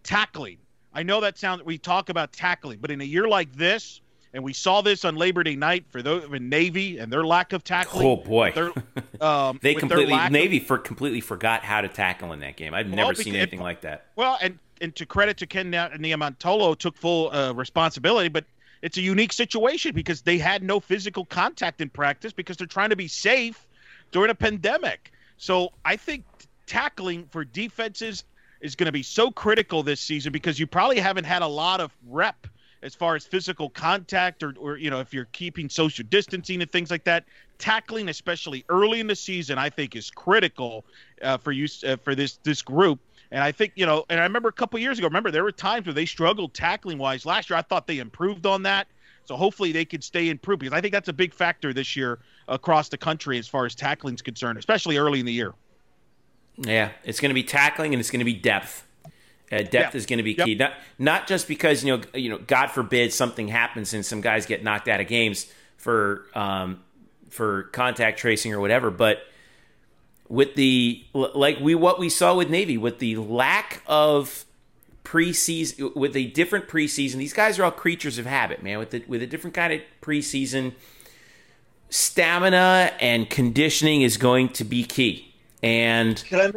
Tackling. I know that sounds we talk about tackling, but in a year like this, and we saw this on Labor Day night for those in Navy and their lack of tackling. Oh boy, <laughs> um, they completely Navy of, for completely forgot how to tackle in that game. I've never seen anything like that. Well, and and to credit to Ken Niumatalolo, took full uh, responsibility, but it's a unique situation because they had no physical contact in practice because they're trying to be safe during a pandemic. So I think tackling for defenses is going to be so critical this season because you probably haven't had a lot of rep as far as physical contact or, or you know if you're keeping social distancing and things like that. Tackling especially early in the season i think is critical uh, for you uh, for this this group. And i think you know and i remember a couple years ago remember there were times where they struggled tackling wise last year i thought they improved on that. So hopefully they could stay improved because i think that's a big factor this year across the country as far as tackling is concerned especially early in the year yeah it's going to be tackling and it's going to be depth uh, depth is going to be key. Yep. Not not just because you know you know God forbid something happens and some guys get knocked out of games for um, for contact tracing or whatever, but with the like we what we saw with Navy with the lack of preseason with a different preseason. These guys are all creatures of habit, man. With the, with a different kind of preseason, stamina and conditioning is going to be key. And can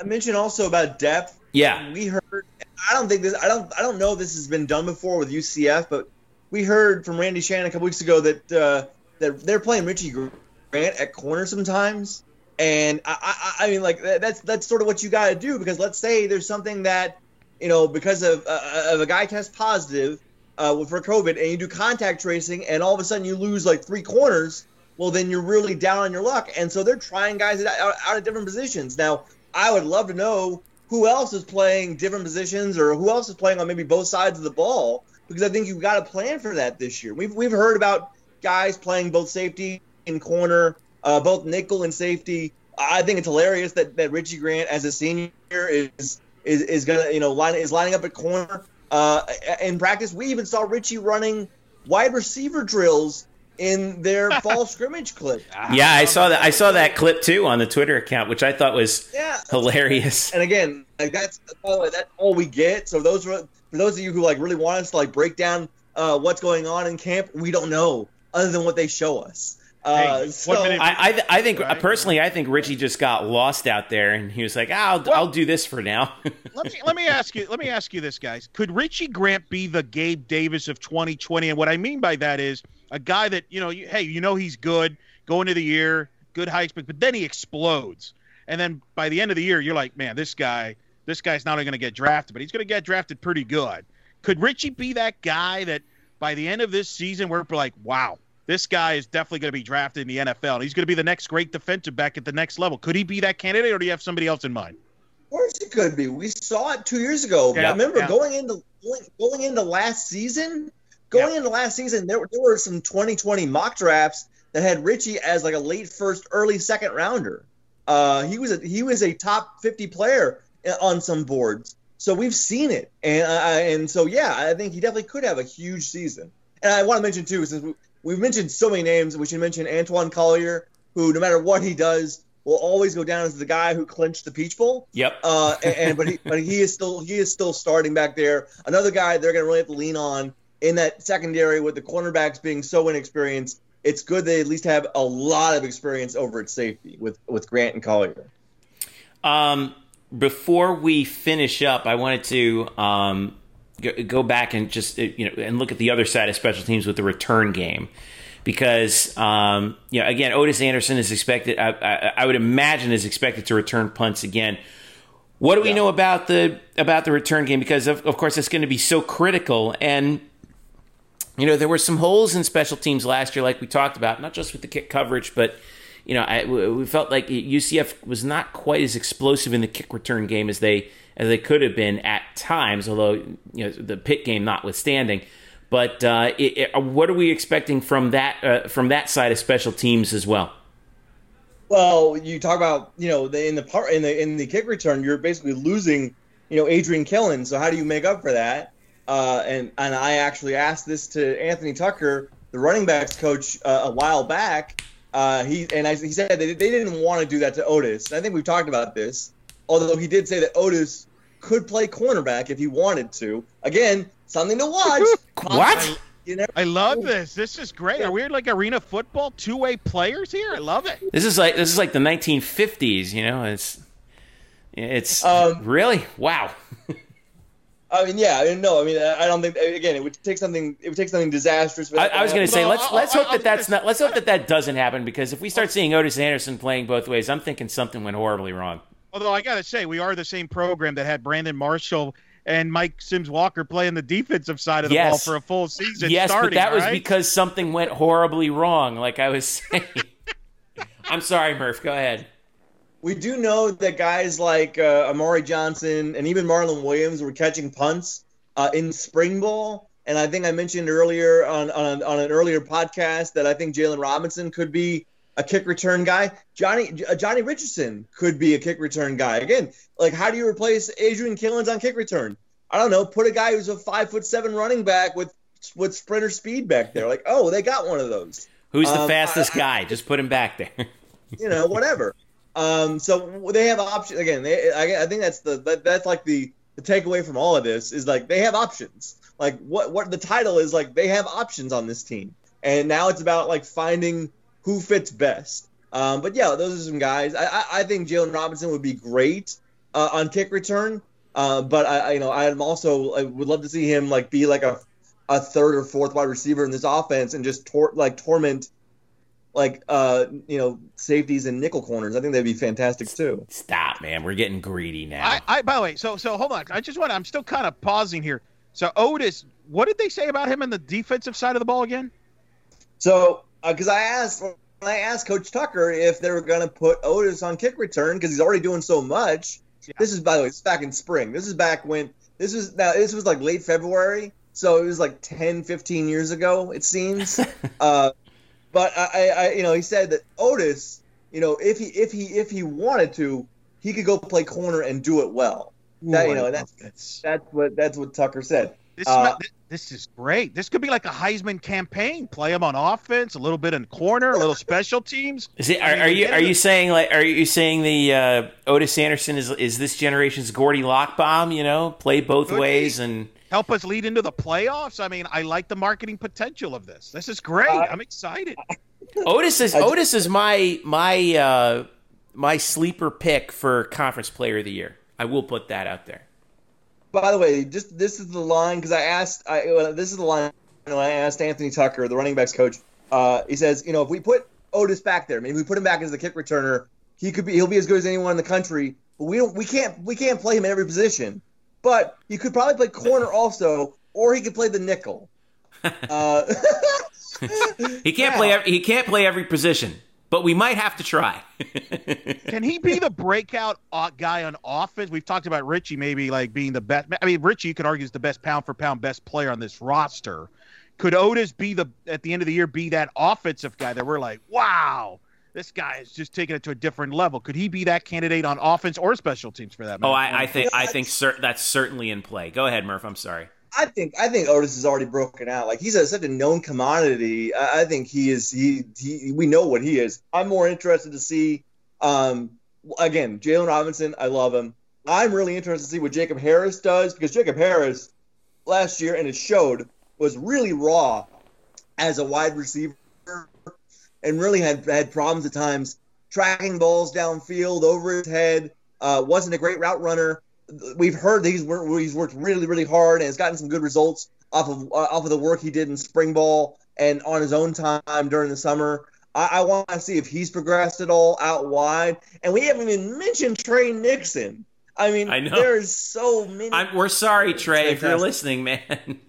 I mention also about depth? Yeah, we heard. I don't think this. I don't. I don't know if this has been done before with UCF, but we heard from Randy Shannon a couple weeks ago that uh, that they're playing Richie Grant at corner sometimes, and I, I, I mean, like that's that's sort of what you got to do because let's say there's something that you know because of uh, of a guy test positive uh, for COVID and you do contact tracing and all of a sudden you lose like three corners, well then you're really down on your luck, and so they're trying guys out, out of different positions. Now I would love to know who else is playing different positions or who else is playing on maybe both sides of the ball because I think you've got to plan for that this year. We've, we've heard about guys playing both safety and corner, uh, both nickel and safety. I think it's hilarious that, that Richie Grant as a senior is is, is gonna you know line is lining up at corner. Uh, in practice, we even saw Richie running wide receiver drills in their <laughs> fall scrimmage clip. Yeah, I saw that. I saw that clip too on the Twitter account, which I thought was yeah. hilarious. And again, like that's that's all we get. So those for those of you who like really want us to like break down uh, what's going on in camp, we don't know. other than what they show us. Uh, Hey, so, minute- I, I, I think Right. personally, I think Richie just got lost out there, and he was like, "I'll, Well- I'll do this for now." <laughs> let me let me ask you let me ask you this guys could richie grant be the gabe davis of 2020 and what i mean by that is a guy that you know you, hey you know he's good going into the year good high speed but then he explodes and then by the end of the year you're like man this guy this guy's not only going to get drafted but he's going to get drafted pretty good could richie be that guy that by the end of this season we're like wow this guy is definitely going to be drafted in the NFL. And he's going to be the next great defensive back at the next level. Could he be that candidate, or do you have somebody else in mind? Of course it could be. We saw it two years ago. Yeah, Remember yeah. going into going into last season? Going Yeah. into last season, there, were- there were some 2020 mock drafts that had Richie as like a late first, early second rounder. Uh, he was a he was a top 50 player on some boards. So we've seen it, and uh, and so yeah, I think he definitely could have a huge season. And I want to mention too, since we, we've mentioned so many names, we should mention Antwan Collier, who no matter what he does, will always go down as the guy who clinched the Peach Bowl. yep. Uh, and, and but he but he is still he is still starting back there. Another guy they're going to really have to lean on in that secondary with the cornerbacks being so inexperienced. It's good they at least have a lot of experience over at safety with with Grant and Collier. Um, before we finish up, I wanted to um, go, go back and just uh, you know and look at the other side of special teams with the return game, because um, you know again Otis Anderson is expected. I, I, I would imagine is expected to return punts again. What do we Yeah. know about the about the return game? Because of, of course it's going to be so critical and. You know, there were some holes in special teams last year, like we talked about, not just with the kick coverage, but you know, I, we felt like UCF was not quite as explosive in the kick return game as they as they could have been at times. Although you know the pit game notwithstanding, but uh, it, it, what are we expecting from that uh, from that side of special teams as well? Well, you talk about you know the, in the part in the in the kick return, you're basically losing you know Adrian Killins. So how do you make up for that? Uh, and and I actually asked this to Anthony Tucker, the running backs coach, uh, a while back. Uh, he and I, he said they, they didn't want to do that to Otis. And I think we've talked about this. Although he did say that Otis could play cornerback if he wanted to. Again, something to watch. <laughs> What? You never I love this. This is great. Are we like arena football, two way players here? I love it. This is like this is like the 1950s. You know, it's it's Um, really wow. <laughs> I mean, yeah, I mean, no, I mean, I I don't think. Again, it would take something. It would take something disastrous. For I, I was going to say No, let's I- let's I- hope I that was that's gonna- not let's hope that that doesn't happen because if we start seeing Otis Anderson playing both ways, I'm thinking something went horribly wrong. Although I got to say, we are the same program that had Brandon Marshall and Mike Sims Walker playing the defensive side of the ball for a full season. yes, starting, but that was right? because something went horribly wrong. Like I was <laughs> saying. I'm sorry, Murph. Go ahead. We do know that guys like uh, Amari Johnson and even Marlon Williams were catching punts uh, in spring ball. And I think I mentioned earlier on, on, on an earlier podcast that I think Jaylon Robinson could be a kick return guy. Johnny uh, Johnny Richardson could be a kick return guy. Again, like how do you replace Adrian Killins on kick return? I don't know. Put a guy who's a five foot seven running back with with sprinter speed back there. Like, oh, they got one of those. Who's the Um, fastest I- guy? Just put him back there. you know, whatever. Um, so they have options again. They, I, I think that's the that, that's like the the takeaway from all of this is like they have options. Like what what the title is like they have options on this team, and now it's about like finding who fits best. Um, but yeah, those are some guys. I I, I think Jaylon Robinson would be great uh, on kick return. Uh, but I, I you know I'm also I would love to see him like be like a a third or fourth wide receiver in this offense and just tor- like torment like uh you know safeties and nickel corners. I think that'd be fantastic too. Stop, man. We're getting greedy now. I, I by the way, so so hold on. I just want I'm still kind of pausing here. So Otis, what did they say about him in the defensive side of the ball again? So because I asked I asked Coach Tucker if they were going to put Otis on kick return because he's already doing so much. Yeah. This is by the way, it's back in spring. This is back when this was now this was like late February. So it was like 10, 15 years ago, it seems. <laughs> uh, but I, I, you know, he said that Otis, you know, if he if he if he wanted to, he could go play corner and do it well. That, you know, that's That's- that's what that's what Tucker said. this, uh, this is great. This could be like a Heisman campaign. Play him on offense, a little bit in corner, a little special teams. Is it, are, are you are you saying like are you saying the uh, Otis Anderson is is this generation's Gordie Lockbaum? You know, play both Could ways be. and help us lead into the playoffs. I mean, I like the marketing potential of this. This is great. Uh, I'm excited. <laughs> Otis is I ju- Otis is my my uh, my sleeper pick for conference player of the year. I will put that out there. By the way, just this is the line because I asked. I well, this is the line. You know, I asked Anthony Tucker, the running backs coach. Uh, he says, you know, if we put Otis back there, maybe we put him back as the kick returner, he could be. He'll be as good as anyone in the country. But we don't. We can't. We can't play him in every position. But he could probably play corner <laughs> also, or he could play the nickel. Uh, <laughs> He can't play. Every, he can't play every position, but we might have to try. <laughs> Can he be the breakout uh, guy on offense? We've talked about Richie maybe like being the best. I mean, Richie, you could argue is the best pound for pound best player on this roster. Could Otis be the at the end of the year be that offensive guy that we're like, wow, this guy is just taking it to a different level? Could he be that candidate on offense or special teams for that? oh, matter? I, I think I think cer- that's certainly in play. Go ahead, Murph. I'm sorry. I think I think Otis is already broken out. Like he's a, such a known commodity. I, I think he is. He, he we know what he is. I'm more interested to see. Um, again, Jaylon Robinson. I love him. I'm really interested to see what Jacob Harris does because Jacob Harris last year and it showed was really raw as a wide receiver and really had had problems at times tracking balls downfield over his head. Uh, wasn't a great route runner we've heard that he's worked, he's worked really really hard and has gotten some good results off of uh, off of the work he did in spring ball and on his own time during the summer. I, I want to see if he's progressed at all out wide, and we haven't even mentioned Tre Nixon. I mean, I know. there's so many. I'm, we're sorry, Trey, if you're listening, man. <laughs>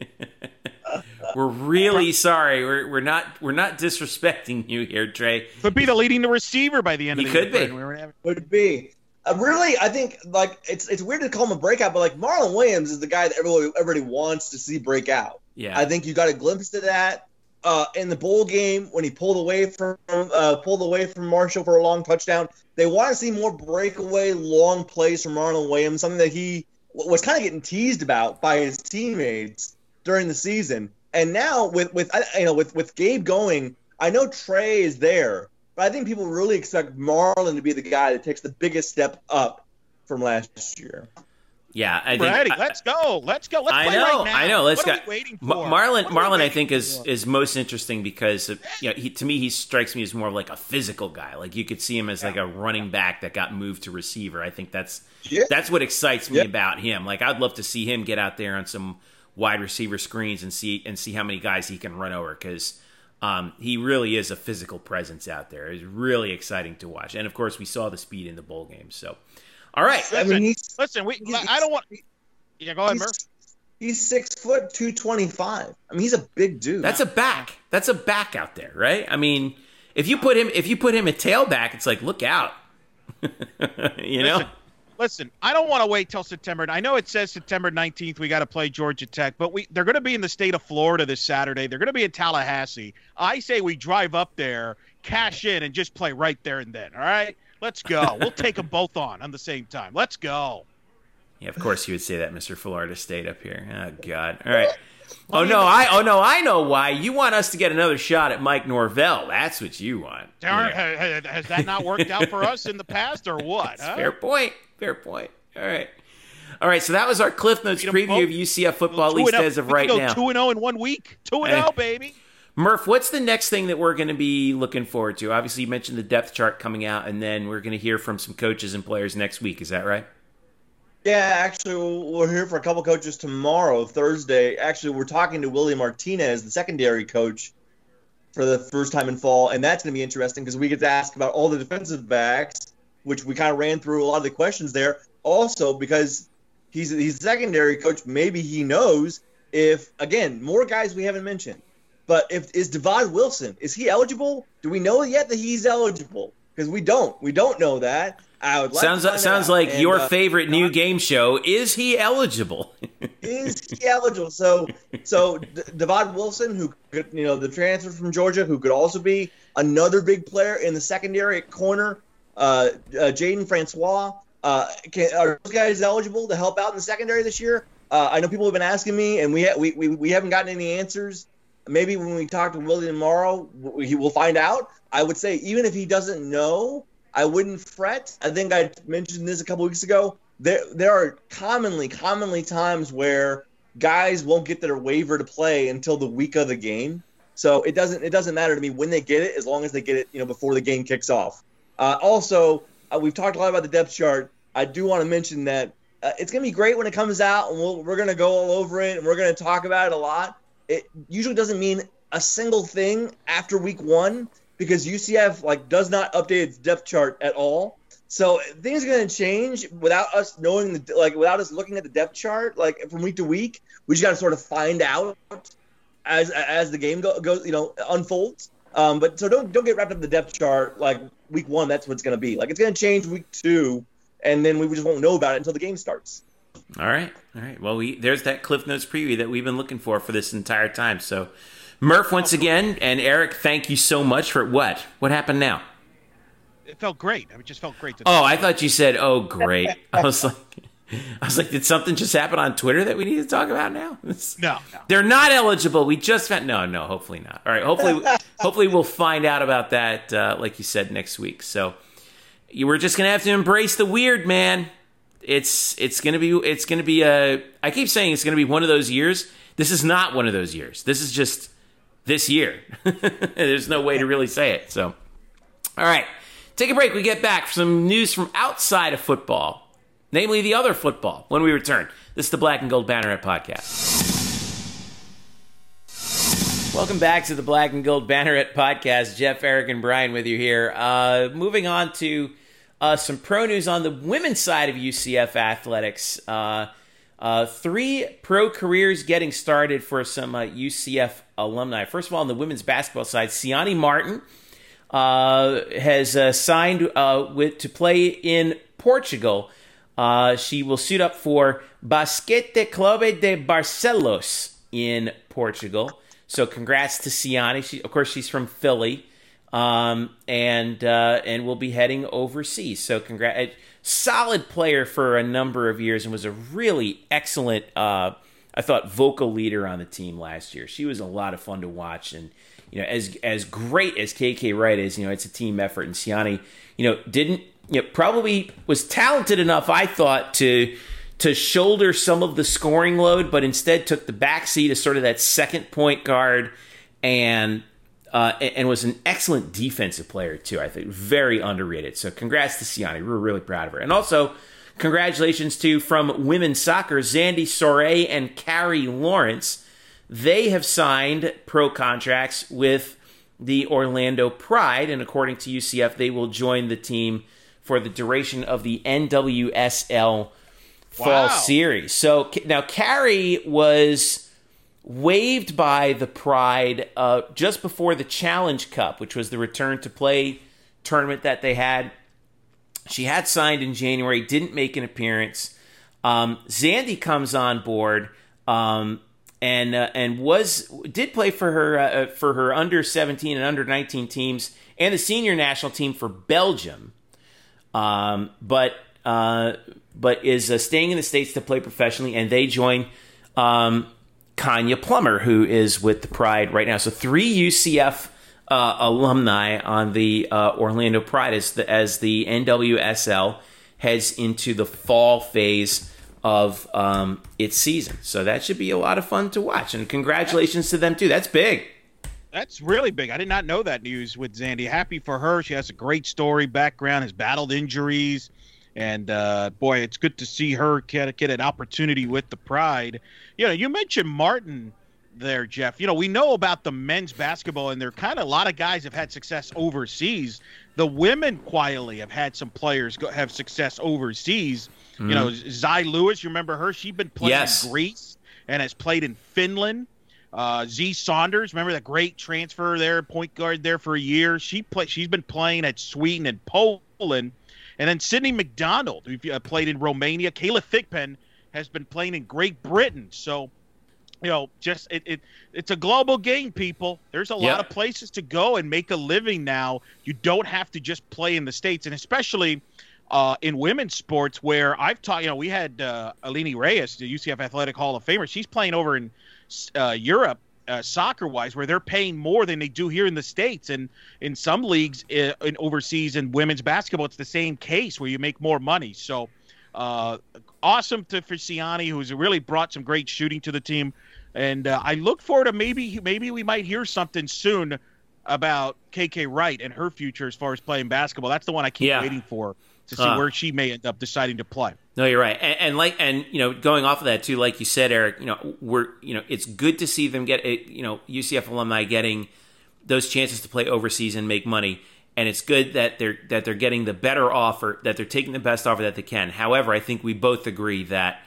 we're really sorry. We're we're not we're not disrespecting you here, Tre. could be the leading receiver by the end He of the could year. be. We having- would be. Uh, really, I think like it's it's weird to call him a breakout, but like Marlon Williams is the guy that everybody everybody wants to see break out. Yeah. I think you got a glimpse of that uh, in the bowl game when he pulled away from uh, pulled away from Marshall for a long touchdown. They want to see more breakaway long plays from Marlon Williams, something that he was kind of getting teased about by his teammates during the season. And now with with I- you know with with Gabe going, I know Tre is there, but I think people really expect Marlon to be the guy that takes the biggest step up from last year. yeah, I think Ready? I- Let's go. Let's go. Let's I play know, right now. I know. Let's what are go. we waiting for? Marlon, What are we Marlon, I think is for? is most interesting because of, you know, he, to me he strikes me as more of like a physical guy. Like you could see him as like a running back that got moved to receiver. I think that's Yeah. that's what excites me Yeah. about him. Like I'd love to see him get out there on some wide receiver screens and see and see how many guys he can run over because. Um, he really is a physical presence out there. It's really exciting to watch, and of course, we saw the speed in the bowl game. So, all right, I mean, he's Listen, we. he's- I don't want. Yeah, go ahead, Murph. he's, he's six foot two twenty five. I mean, he's a big dude. That's a back. That's a back out there, right? I mean, if you put him if you put him at tailback, it's like look out. <laughs> you know? Listen, I don't want to wait till September. I know it says September 19th we got to play Georgia Tech, but we they're going to be in the state of Florida this Saturday. They're going to be in Tallahassee. I say we drive up there, cash in, and just play right there and then. All right, let's go. We'll <laughs> take them both on on the same time. Let's go. Yeah, of course you would say that, Mr. Florida State up here. Oh God. All right. <laughs> Oh no, I oh no, I know why. You want us to get another shot at Mike Norvell. That's what you want. Darn, Yeah. ha- ha- Has that not worked out for <laughs> us in the past, or what? huh? Fair point. Fair point. All right. All right, so that was our Cliff Notes preview of UCF football, at least oh. as of We right go now. Two and zero in one week. Two and zero, baby. Murph, what's the next thing that we're going to be looking forward to? Obviously, you mentioned the depth chart coming out, and then we're going to hear from some coaches and players next week. Is that right? Yeah, actually, we'll- we're here for a couple coaches tomorrow, Thursday. Actually, we're talking to William Martinez, the secondary coach, for the first time in fall, and that's going to be interesting because we get to ask about all the defensive backs, which we kind of ran through a lot of the questions there. Also, because he's he's secondary coach, maybe he knows if again more guys we haven't mentioned. But if is Divaad Wilson is he eligible? Do we know yet that he's eligible? Because we don't. We don't know that. I would like sounds to sounds out. like And, your uh, favorite new game show. Is he eligible? <laughs> is he eligible? So, so D- Divaad Wilson, who could, you know, the transfer from Georgia, who could also be another big player in the secondary at corner. Uh, uh, Jaden Francois, uh, can, are those guys eligible to help out in the secondary this year? Uh, I know people have been asking me, and we ha- we, we we haven't gotten any answers. Maybe when we talk to Willie tomorrow, he will find out. I would say even if he doesn't know, I wouldn't fret. I think I mentioned this a couple weeks ago. There there are commonly commonly times where guys won't get their waiver to play until the week of the game. So it doesn't it doesn't matter to me when they get it as long as they get it you know before the game kicks off. Uh, also, uh, we've talked a lot about the depth chart. I do want to mention that uh, it's going to be great when it comes out, and we'll, we're going to go all over it, and we're going to talk about it a lot. It usually doesn't mean a single thing after week one because UCF like does not update its depth chart at all. So things are going to change without us knowing the like without us looking at the depth chart like from week to week. We just got to sort of find out as as the game go, goes, you know, unfolds. Um, but so don't don't get wrapped up in the depth chart like week one. That's what it's going to be. Like it's going to change week two, and then we just won't know about it until the game starts. All right, all right. Well, we there's that Cliff Notes preview that we've been looking for for this entire time. So, Murph once again, and Eric, thank you so much for what? What happened now? It felt great. I mean, it just felt great. To Oh, I thought you said, "Oh, great." <laughs> I was like, <laughs> I was like, did something just happen on Twitter that we need to talk about now? <laughs> No, no. They're not eligible. We just found no, no. Hopefully not. All right. Hopefully, <laughs> hopefully we'll find out about that, uh, like you said, next week. So you we're just gonna have to embrace the weird, man. It's it's gonna be it's gonna be a. I keep saying it's gonna be one of those years. This is not one of those years. This is just this year. There's no way to really say it. So, all right. Take a break. We get back for some news from outside of football, namely the other football, when we return. This is the Black and Gold Banneret podcast. Welcome back to the Black and Gold Banneret podcast. Jeff, Eric, and Brian with you here. Uh, moving on to uh, some pro news on the women's side of UCF athletics. Uh, uh, three pro careers getting started for some uh, UCF alumni. First of all, on the women's basketball side, Siani Martin uh, has uh, signed uh, with to play in Portugal. Uh, she will suit up for Basquete Clube de Barcelos in Portugal. So, congrats to Siani. She, of course, she's from Philly, um, and uh, and will be heading overseas. So, congrats! Solid player for a number of years, and was a really excellent. Uh, I thought vocal leader on the team last year. She was a lot of fun to watch, and you know, as as great as KK Wright is, you know, it's a team effort. And Siani, you know, didn't you know, probably was talented enough, I thought, to to shoulder some of the scoring load, but instead took the backseat as sort of that second point guard, and uh, and was an excellent defensive player too. I think very underrated. So congrats to Siani. We were really proud of her, and also. Congratulations to from women's soccer, Zandy Soree and Carrie Lawrence they have signed pro contracts with the Orlando Pride, and according to UCF, they will join the team for the duration of the NWSL Fall Wow. Series. So now Carrie was waived by the Pride uh, just before the Challenge Cup, which was the return to play tournament that they had. She had signed in January, didn't make an appearance. Um, Zandy comes on board. Um, and uh, and was did play for her uh, for her under 17 and under 19 teams and the senior national team for Belgium, um, but uh, but is uh, staying in the states to play professionally, and they join um, Konya Plummer, who is with the Pride right now. So three UCF uh, alumni on the uh, Orlando Pride as the as the NWSL heads into the fall phase of um, its season. So that should be a lot of fun to watch. And congratulations to them too. That's big. That's really big. I did not know that news with Zandy. Happy for her. She has a great story, background, has battled injuries. And uh, boy, it's good to see her get, get an opportunity with the Pride. You know, you mentioned Martin there, Jeff. You know, we know about the men's basketball, and there kind of a lot of guys have had success overseas. The women quietly have had some players go, have success overseas. You know, Zai Lewis, you remember her? She's been playing Yes. in Greece and has played in Finland. Uh, Z Saunders, remember that great transfer there, point guard there for a year. She play, She's been playing at Sweden and Poland, and then Sydney McDonald, who uh, played in Romania. Kayla Thigpen has been playing in Great Britain. So, you know, just it, it it's a global game, people. There's a Yep. lot of places to go and make a living now. You don't have to just play in the states, and especially uh, in women's sports, where I've taught. You know, we had uh, Aline Reis, the UCF Athletic Hall of Famer. She's playing over in uh, Europe. Uh, soccer wise, where they're paying more than they do here in the states, and in some leagues uh, in overseas in women's basketball, it's the same case where you make more money. So, uh, awesome to for Siani, who's really brought some great shooting to the team. And uh, I look forward to maybe maybe we might hear something soon about KK Wright and her future as far as playing basketball. That's the one I keep Yeah. waiting for to see where she may end up deciding to play. No, you're right, and, and like, and you know, going off of that too, like you said, Eric, you know, we're, you know, it's good to see them get, it, you know, UCF alumni getting those chances to play overseas and make money, and it's good that they're that they're getting the better offer, that they're taking the best offer that they can. However, I think we both agree that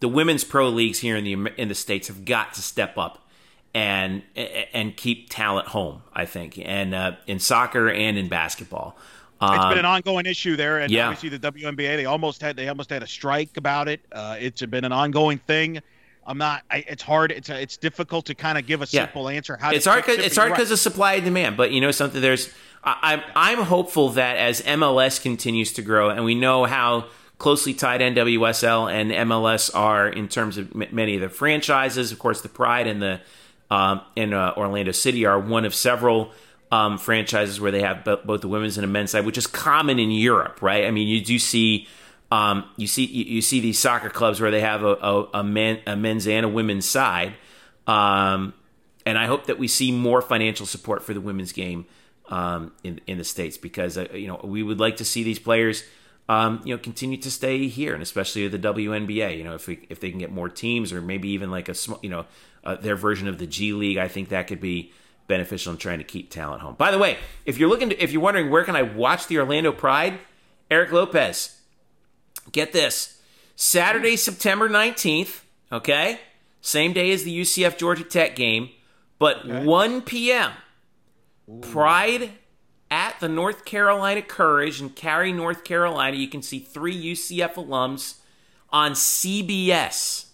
the women's pro leagues here in the in the states have got to step up and eh, eh, and keep talent home. I think, and uh, in soccer and in basketball. It's Um, been an ongoing issue there, and yeah. obviously the WNBA they almost had they almost had a strike about it. Uh, it's been an ongoing thing. I'm not. I, it's hard. It's it's difficult to kind of give a Yeah. simple answer. How it's hard. 'cause- it, it's hard because of supply and demand. But you know something. There's. I, I'm I'm hopeful that as MLS continues to grow, and we know how closely tied NWSL and MLS are in terms of m- many of the franchises. Of course, the Pride and the um, in uh, Orlando City are one of several. Um, franchises where they have bo- both the women's and the men's side, which is common in Europe, right? I mean, you do see um, you see you, you see these soccer clubs where they have a, a, a men a men's and a women's side, um, and I hope that we see more financial support for the women's game um, in in the states because uh, you know we would like to see these players um, you know continue to stay here and especially the WNBA. You know if we if they can get more teams or maybe even like a small you know uh, their version of the G League, I think that could be beneficial in trying to keep talent home. By the way, if you're looking to, if you're wondering where can I watch the Orlando Pride, Eric Lopez. Get this. Saturday, September 19th, okay? Same day as the UCF Georgia Tech game, but 1 p.m. Pride at the North Carolina Courage in Cary, North Carolina. You can see three UCF alums on CBS.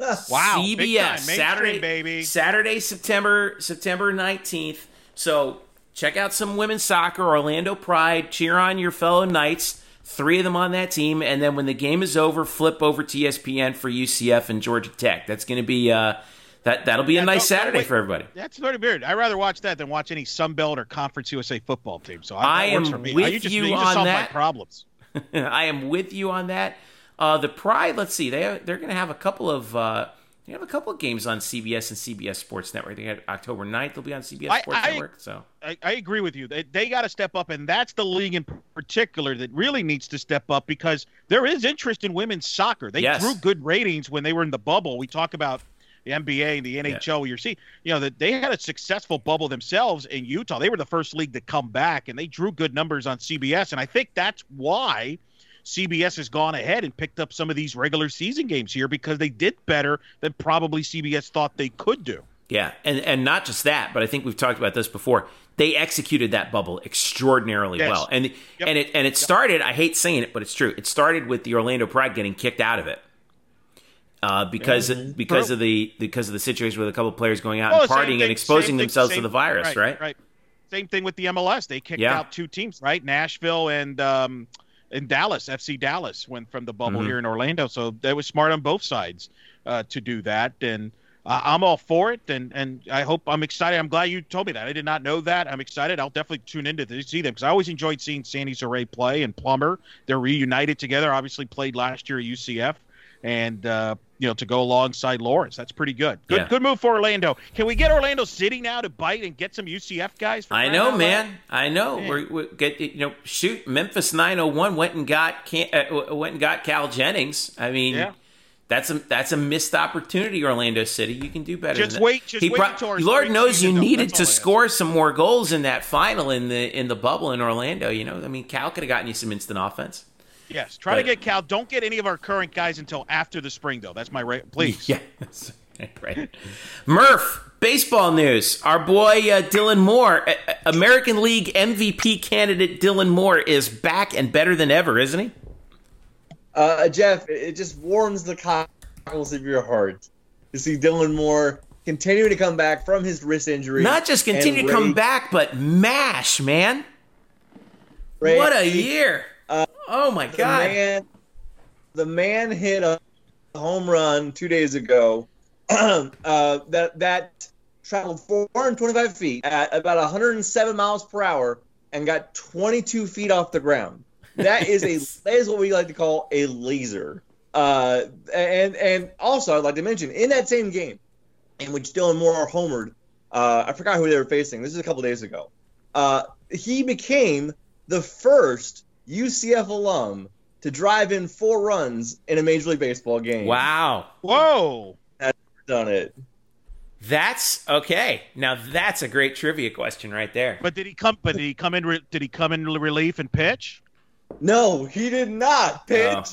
Wow, CBS. Saturday, baby. Saturday, September September nineteenth. So check out some women's soccer, Orlando Pride. Cheer on your fellow Knights. Three of them on that team, and then when the game is over, flip over to ESPN for UCF and Georgia Tech. That's going to be uh, that that'll be a nice Saturday for everybody. That's very weird. I'd rather watch that than watch any Sunbelt or Conference USA football team. So I works am for me. with you just, you you just on solved my that. problems. <laughs> I am with you on that. Uh, the Pride, let's see, they they're going to have a couple of uh, they have a couple of games on CBS and CBS Sports Network. They got October 9th, they'll be on CBS I- Sports I- Network. So I, I agree with you. They, they got to step up, and that's the league in particular that really needs to step up because there is interest in women's soccer. They Yes. drew good ratings when they were in the bubble. We talk about the NBA and the NHL. You're seeing, you know, that they had a successful bubble themselves in Utah. They were the first league to come back, and they drew good numbers on CBS. And I think that's why CBS has gone ahead and picked up some of these regular season games here because they did better than probably CBS thought they could do. Yeah, and and not just that, but I think we've talked about this before. They executed that bubble extraordinarily Yes. well, and Yep. and it and it started. I hate saying it, but it's true. It started with the Orlando Pride getting kicked out of it uh, because because True. of the because of the situation with a couple of players going out Well, and partying thing- and exposing same thing- themselves to the virus, right? Right. Same thing with the MLS. They kicked Yeah. out two teams, right? Nashville and um, and Dallas, FC Dallas, went from the bubble Mhm. here in Orlando. So that was smart on both sides uh, to do that, and uh, I'm all for it. And and I hope I'm excited. I'm glad you told me that. I did not know that. I'm excited. I'll definitely tune into to see them because I always enjoyed seeing Sandy Saray play and Plummer. They're reunited together. Obviously played last year at UCF. And uh, you know to go alongside Lawrence, that's pretty good. Good, Yeah. good move for Orlando. Can we get Orlando City now to bite and get some UCF guys? For I know, man. I know. Yeah. We're, we get you know, shoot. Memphis 901 went and got uh, went and got Cal Jennings. I mean, Yeah. that's a that's a missed opportunity. Orlando City, you can do better. Just than that. wait- just He wait pro- Lord knows you needed to score some more goals in that final in the in the bubble in Orlando. You know, I mean, Cal could have gotten you some instant offense. Yes, try to get Cal. Don't get any of our current guys until after the spring, though. That's my rate. Please. <laughs> Yes. <laughs> right. Murph, baseball news. Our boy uh, Dylan Moore, uh, American League MVP candidate Dylan Moore, is back and better than ever, isn't he? Uh, Jeff, it it just warms the cockles of your heart to see Dylan Moore continuing to come back from his wrist injury. Not just continue and to come back, but mash, man. Ray- what a year! Oh my The god! man, the man hit a home run two days ago. <clears throat> uh, that that traveled 425 feet at about 107 miles per hour and got 22 feet off the ground. That is a <laughs> that is what we like to call a laser. Uh, and and also I'd like to mention in that same game, in which Dylan Moore homered, uh, I forgot who they were facing. This is a couple days ago. Uh, he became the first UCF alum to drive in four runs in a Major League Baseball game. Wow. Whoa. That's done it. That's okay. Now that's a great trivia question right there. But did he come? But did he come in? Re, did he come in relief and pitch? No, he did not pitch. Oh.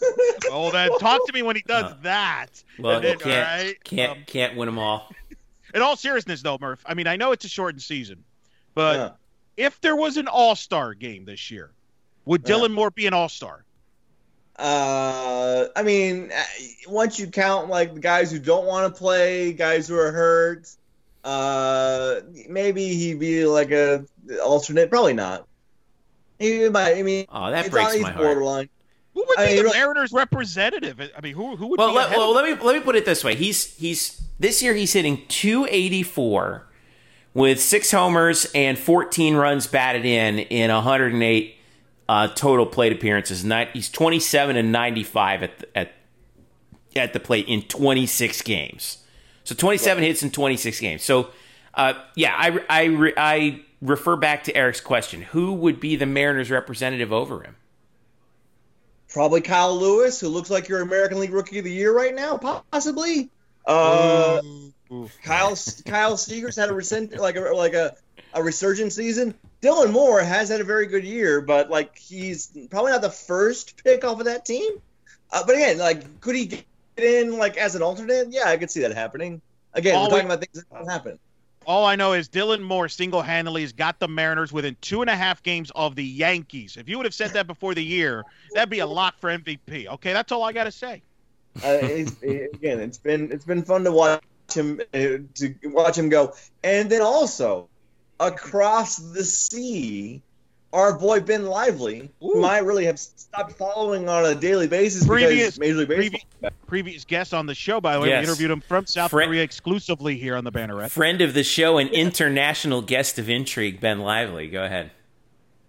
<laughs> Oh, then talk to me when he does Uh, that. Well, And then, can't all right, can't um, can't win them all. <laughs> In all seriousness, though, Murph. I mean, I know it's a shortened season, but Yeah. if there was an All Star game this year, would Yeah. Dylan Moore be an All Star? Uh, I mean, uh, once you count like the guys who don't want to play, guys who are hurt, uh, maybe he'd be like a alternate. Probably not. He might. I mean, Oh, that breaks on, my he's heart. borderline. Who would I be mean, the you know- Mariners' representative? I mean, who who would Well, be let, well, let me let me put it this way. He's he's this year he's hitting 284 with six homers and 14 runs batted in in 108 uh, total plate appearances. Ni- He's 27 and 95 at the, at at the plate in 26 games. So 27 hits in 26 games. So uh, yeah, I I I refer back to Eric's question. Who would be the Mariners representative over him? Probably Kyle Lewis, who looks like your American League Rookie of the Year right now, possibly. Uh, Ooh. Kyle Kyle Seager's had a recent like a like a, a resurgent season. Dylan Moore has had a very good year, but like he's probably not the first pick off of that team. Uh, but again, like could he get in like as an alternate? Yeah, I could see that happening. Again, All we're we- talking about things that don't happen. All I know is Dylan Moore single handedly has got the Mariners within two and a half games of the Yankees. If you would have said that before the year, that'd be a lock for MVP. Okay, that's all I got to say. Uh, it's, it- again, it's been it's been fun to watch him uh, to watch him go, and then also across the sea, our boy Ben Lively, Ooh. whom I really have stopped following on a daily basis Previous- Major League Baseball. Previous guest on the show, by the way, Yes. we interviewed him from South Fre- Korea exclusively here on the Banneret. Friend of the show and international guest of intrigue, Ben Lively. Go ahead.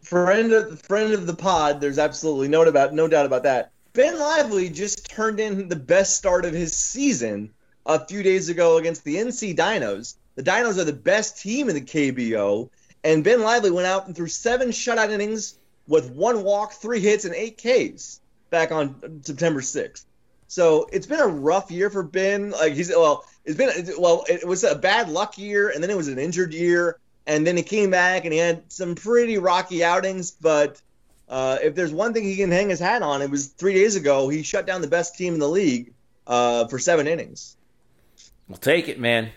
friend of friend of the pod. There's absolutely no doubt about no doubt about that. Ben Lively just turned in the best start of his season a few days ago against the NC Dinos. The Dinos are the best team in the KBO, and Ben Lively went out and threw seven shutout innings with one walk, three hits, and eight Ks back on September 6th. So it's been a rough year for Ben. Like he's well, it's been well, it was a bad luck year, and then it was an injured year, and then he came back and he had some pretty rocky outings. But uh, if there's one thing he can hang his hat on, it was three days ago he shut down the best team in the league uh, for seven innings. We'll take it, man.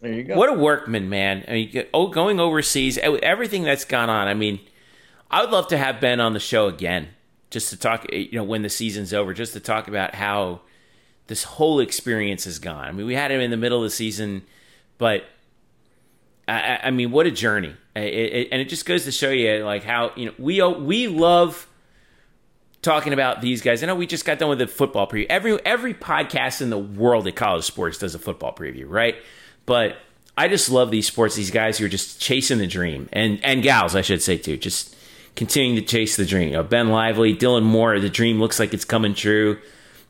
There you go. What a workman, man. I mean, oh, going overseas, everything that's gone on. I mean, I would love to have Ben on the show again, just to talk. Eh, you know, when the season's over, just to talk about how this whole experience has gone. I mean, we had him in the middle of the season, but I, I- I mean, what a journey! It, it, and it just goes to show you, like how you know we we love talking about these guys. I know we just got done with the football preview. Every every podcast in the world at college sports does a football preview, right? But I just love these sports. These guys who are just chasing the dream, and and gals, I should say too, just continuing to chase the dream. You know, ben Lively, Dylan Moore. The dream looks like it's coming true.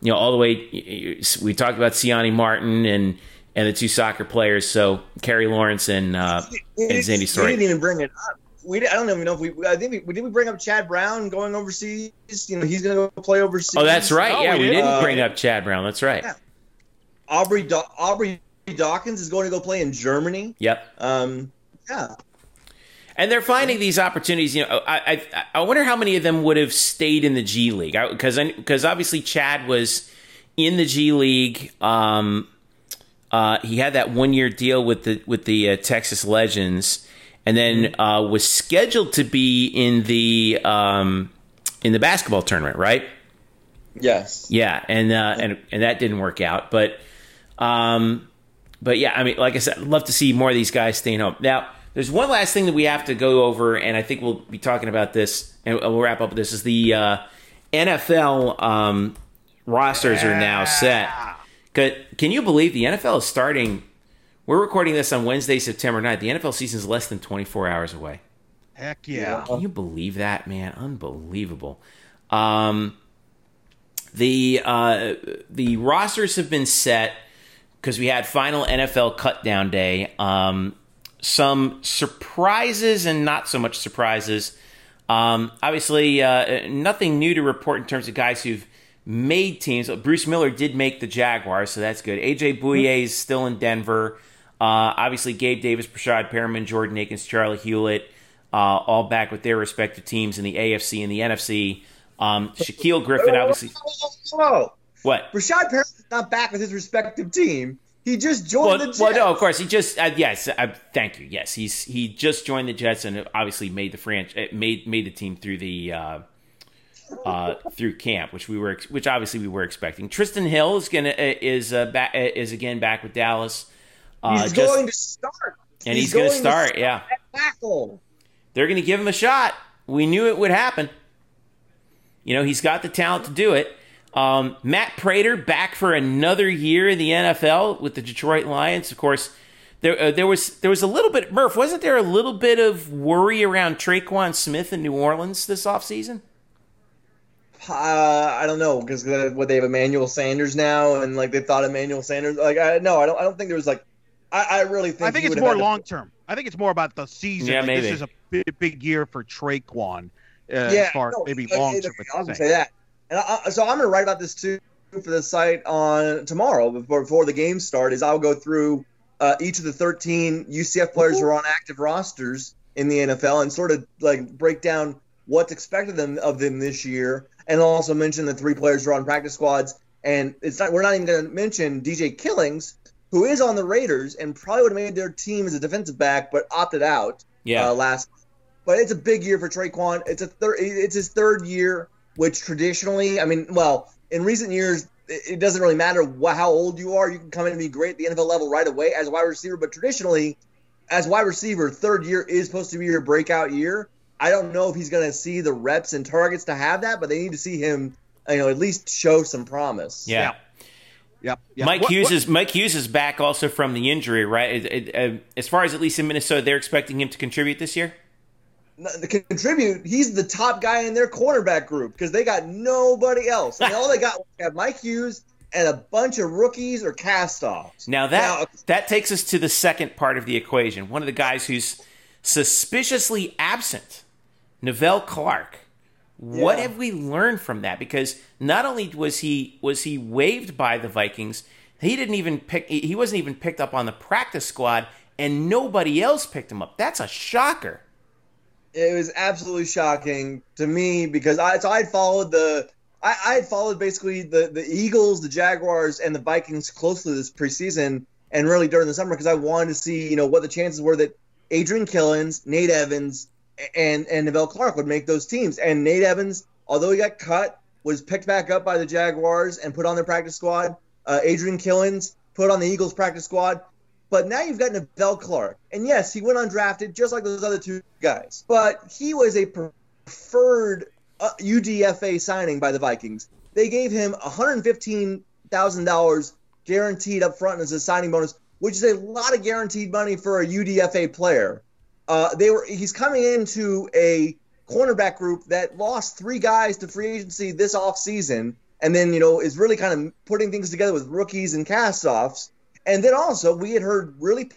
You know, all the way. We talked about Siani Martin and and the two soccer players. So Kerry Lawrence and uh, and Zandy Soree. didn't even bring it up. We I don't even know if we. I think we did. We bring up Chad Brown going overseas. You know, he's going to go play overseas. Oh, that's right. No, yeah, we we didn't. didn't Uh, bring up Chad Brown. That's right. Yeah. Aubrey Da- Aubrey Dawkins is going to go play in Germany. Yep. Um, yeah. And they're finding these opportunities. You know, I I, I wonder how many of them would have stayed in the G League because because obviously Chad was in the G League. Um, uh, he had that one year deal with the with the uh, Texas Legends, and then uh, was scheduled to be in the um, in the basketball tournament, right? Yes. Yeah, and uh, and and that didn't work out. But um, but yeah, I mean, like I said, I'd love to see more of these guys staying home. Now, there's one last thing that we have to go over, and I think we'll be talking about this, and we'll wrap up with this. Is the uh, NFL um, rosters are now set? Can, can you believe the NFL is starting? We're recording this on Wednesday, September 9th. The NFL season is less than 24 hours away. Heck yeah. Can you believe that, man? Unbelievable. Um, the uh, the rosters have been set because we had final NFL cutdown day. Um, some surprises and not so much surprises. Um, obviously, uh, nothing new to report in terms of guys who've made teams. Bruce Miller did make the Jaguars, so that's good. AJ Bouye is still in Denver. Uh, obviously, Gabe Davis, Breshad Perriman, Jordan Akins, Charlie Hewlett, uh, all back with their respective teams in the AFC and the NFC. Um, Shaquill Griffin, obviously. Whoa. What? Breshad Perriman's not back with his respective team. He just joined Well, the Jets. well, no, of course he just uh, yes. Uh, thank you. Yes, he's he just joined the Jets and obviously made the franchise made made the team through the uh, uh, through camp, which we were which obviously we were expecting. Trysten Hill is gonna uh, is uh, back is again back with Dallas. Uh, He's just- going to start. and he's, going to start. Yeah, at tackle. they're going to give him a shot. We knew it would happen. You know, he's got the talent to do it. Um, Matt Prater back for another year in the NFL with the Detroit Lions. Of course, there uh, there was there was a little bit Murph, wasn't there a little bit of worry around Tre'Quan Smith in New Orleans this offseason? Uh, I don't know because uh, what they have Emmanuel Sanders now, and like they thought Emmanuel Sanders. Like I no, I don't. I don't think there was like. I, I really think. I think it's more long term. I think it's more about the season. Yeah, Like, maybe. This is a big, big year for Tre'Quan. Uh, Yeah, as far no, maybe long term. I was gonna say that, and I, I- so I'm gonna write about this too for the site on tomorrow before before the games start. Is I'll go through uh, each of the 13 UCF players who are on active rosters in the NFL and sort of like break down what's expected them of them this year, and I'll also mention the three players who are on practice squads. And it's not we're not even going to mention DJ Killings, who is on the Raiders and probably would have made their team as a defensive back, but opted out Yeah, uh, last. But it's a big year for Tre'Quan. It's a third. It's his third year, which traditionally, I mean, well, in recent years, it it doesn't really matter wha how old you are. You can come in and be great at the NFL level right away as a wide receiver. But traditionally, as wide receiver, third year is supposed to be your breakout year. I don't know if he's going to see the reps and targets to have that, but they need to see him, you know, at least show some promise. yeah. Yep. yep. Mike What- Hughes what- is Mike Hughes is back also from the injury, right? It- it- uh, as far as at least in Minnesota, they're expecting him to contribute this year. to contribute, he's the top guy in their cornerback group because they got nobody else. I mean, all they got was Mike Hughes and a bunch of rookies or cast-offs. Now that Now- that takes us to the second part of the equation. One of the guys who's suspiciously absent, Nevelle Clark. What have we learned from that? Because not only was he was he waived by the Vikings, he didn't even pick. He wasn't even picked up on the practice squad, and nobody else picked him up. That's a shocker. It was absolutely shocking to me because I so I followed the I, I had followed basically the the Eagles, the Jaguars, and the Vikings closely this preseason and really during the summer because I wanted to see you know what the chances were that Adrian Killins, Nate Evans, and and Nevelle Clark would make those teams. And Nate Evans, although he got cut, was picked back up by the Jaguars and put on their practice squad. Uh, Adrian Killins put on the Eagles practice squad. But now you've got Nevelle Clark. And yes, he went undrafted just like those other two guys. But he was a preferred uh, UDFA signing by the Vikings. They gave him $115,000 guaranteed up front as a signing bonus, which is a lot of guaranteed money for a UDFA player. Uh, they were he's coming into a cornerback group that lost three guys to free agency this offseason and then you know is really kind of putting things together with rookies and cast-offs. And then also we had heard really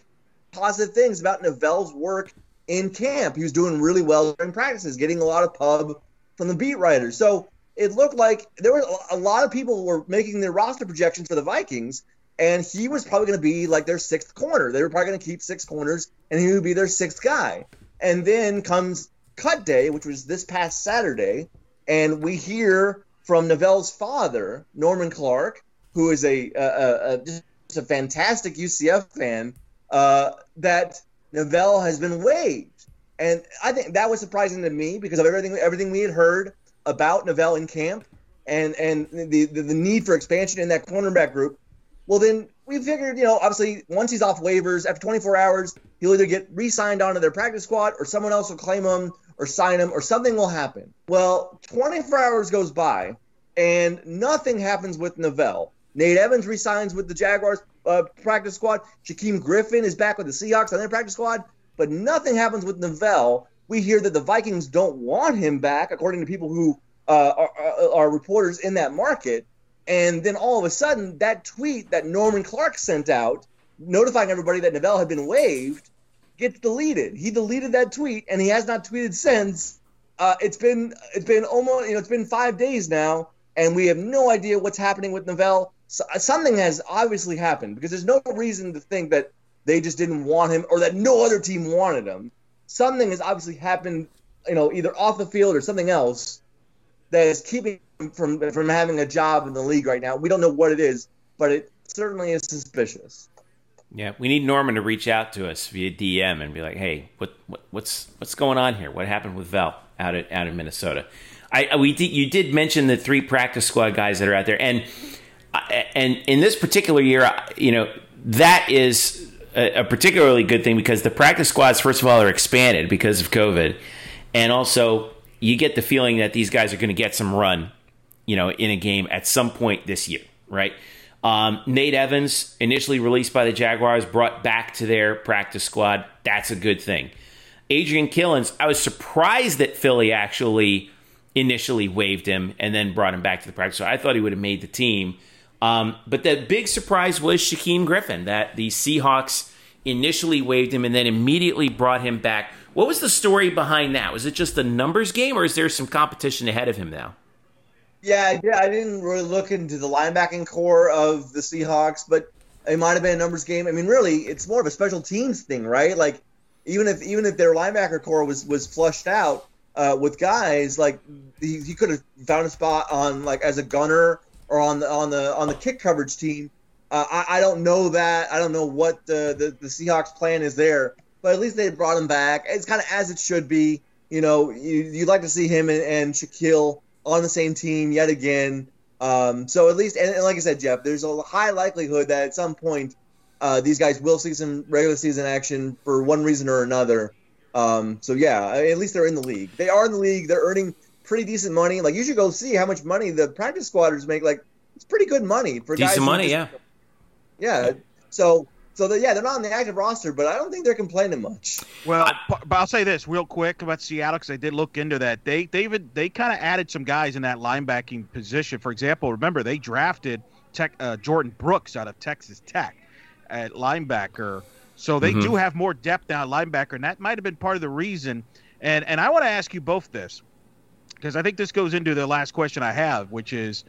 positive things about Nevelle's work in camp. He was doing really well during practices, getting a lot of pub from the beat writers. So it looked like there were a lot of people were making their roster projections for the Vikings, and he was probably going to be like their sixth corner. They were probably going to keep six corners, and he would be their sixth guy. And then comes cut day, which was this past Saturday, and we hear from Nevelle's father, Norman Clark, who is a, a, a, a just a fantastic UCF fan, uh, that Nevelle has been waived, and I think that was surprising to me because of everything everything we had heard about Nevelle in camp, and and the, the the need for expansion in that cornerback group. Well, then we figured, you know, obviously once he's off waivers after 24 hours, he'll either get re-signed onto their practice squad or someone else will claim him or sign him or something will happen. Well, 24 hours goes by and nothing happens with Nevelle. Nate Evans resigns with the Jaguars uh, practice squad. Shaquem Griffin is back with the Seahawks on their practice squad, but nothing happens with Nevelle. we hear that the Vikings don't want him back, according to people who uh, are, are reporters in that market. And then all of a sudden, that tweet that Norman Clark sent out, notifying everybody that Nevelle had been waived, gets deleted. He deleted that tweet, and he has not tweeted since. Uh, it's been it's been almost you know it's been five days now, and we have no idea what's happening with Nevelle. So, uh, something has obviously happened because there's no reason to think that they just didn't want him or that no other team wanted him. Something has obviously happened, you know, either off the field or something else that is keeping him from from having a job in the league right now. We don't know what it is, but it certainly is suspicious. Yeah, we need Norman to reach out to us via DM and be like, "Hey, what, what what's what's going on here? What happened with Vel out at out of Minnesota?" I we did, you did mention the three practice squad guys that are out there, and and in this particular year, you know that is a, a particularly good thing because the practice squads, first of all, are expanded because of COVID, and also you get the feeling that these guys are going to get some run, you know, in a game at some point this year, right? Um, Nate Evans, initially released by the Jaguars, brought back to their practice squad. That's a good thing. Adrian Killins, I was surprised that Philly actually initially waived him and then brought him back to the practice. So I thought he would have made the team. Um, but the big surprise was Shaquem Griffin, that the Seahawks initially waived him and then immediately brought him back. What was the story behind that? Was it just a numbers game, or is there some competition ahead of him now? Yeah, I didn't really look into the linebacking corps of the Seahawks, but it might have been a numbers game. I mean, really, it's more of a special teams thing, right? Like, even if even if their linebacker corps was was flushed out uh, with guys, like he, he could have found a spot on like as a gunner or on the on the on the kick coverage team. Uh, I, I don't know that. I don't know what the, the the Seahawks plan is there, but at least they brought him back. It's kind of as it should be. You know, you, you'd like to see him and, and Shaquill on the same team yet again. Um, so at least, and, and, like I said, Jeff, there's a high likelihood that at some point uh, these guys will see some regular season action for one reason or another. Um, so yeah, at least they're in the league. They are in the league. They're earning pretty decent money. Like you should go see how much money the practice squatters make. Like it's pretty good money for decent guys money. Just, yeah, yeah. So so that, yeah, they're not on the active roster, but I don't think they're complaining much. Well, but I'll say this real quick about Seattle because I did look into that. They David they kind of added some guys in that linebacking position. For example, remember they drafted Tech, uh, Jordyn Brooks out of Texas Tech at linebacker, so they mm-hmm. do have more depth now at linebacker, and that might have been part of the reason. And and I want to ask you both this because I think this goes into the last question I have, which is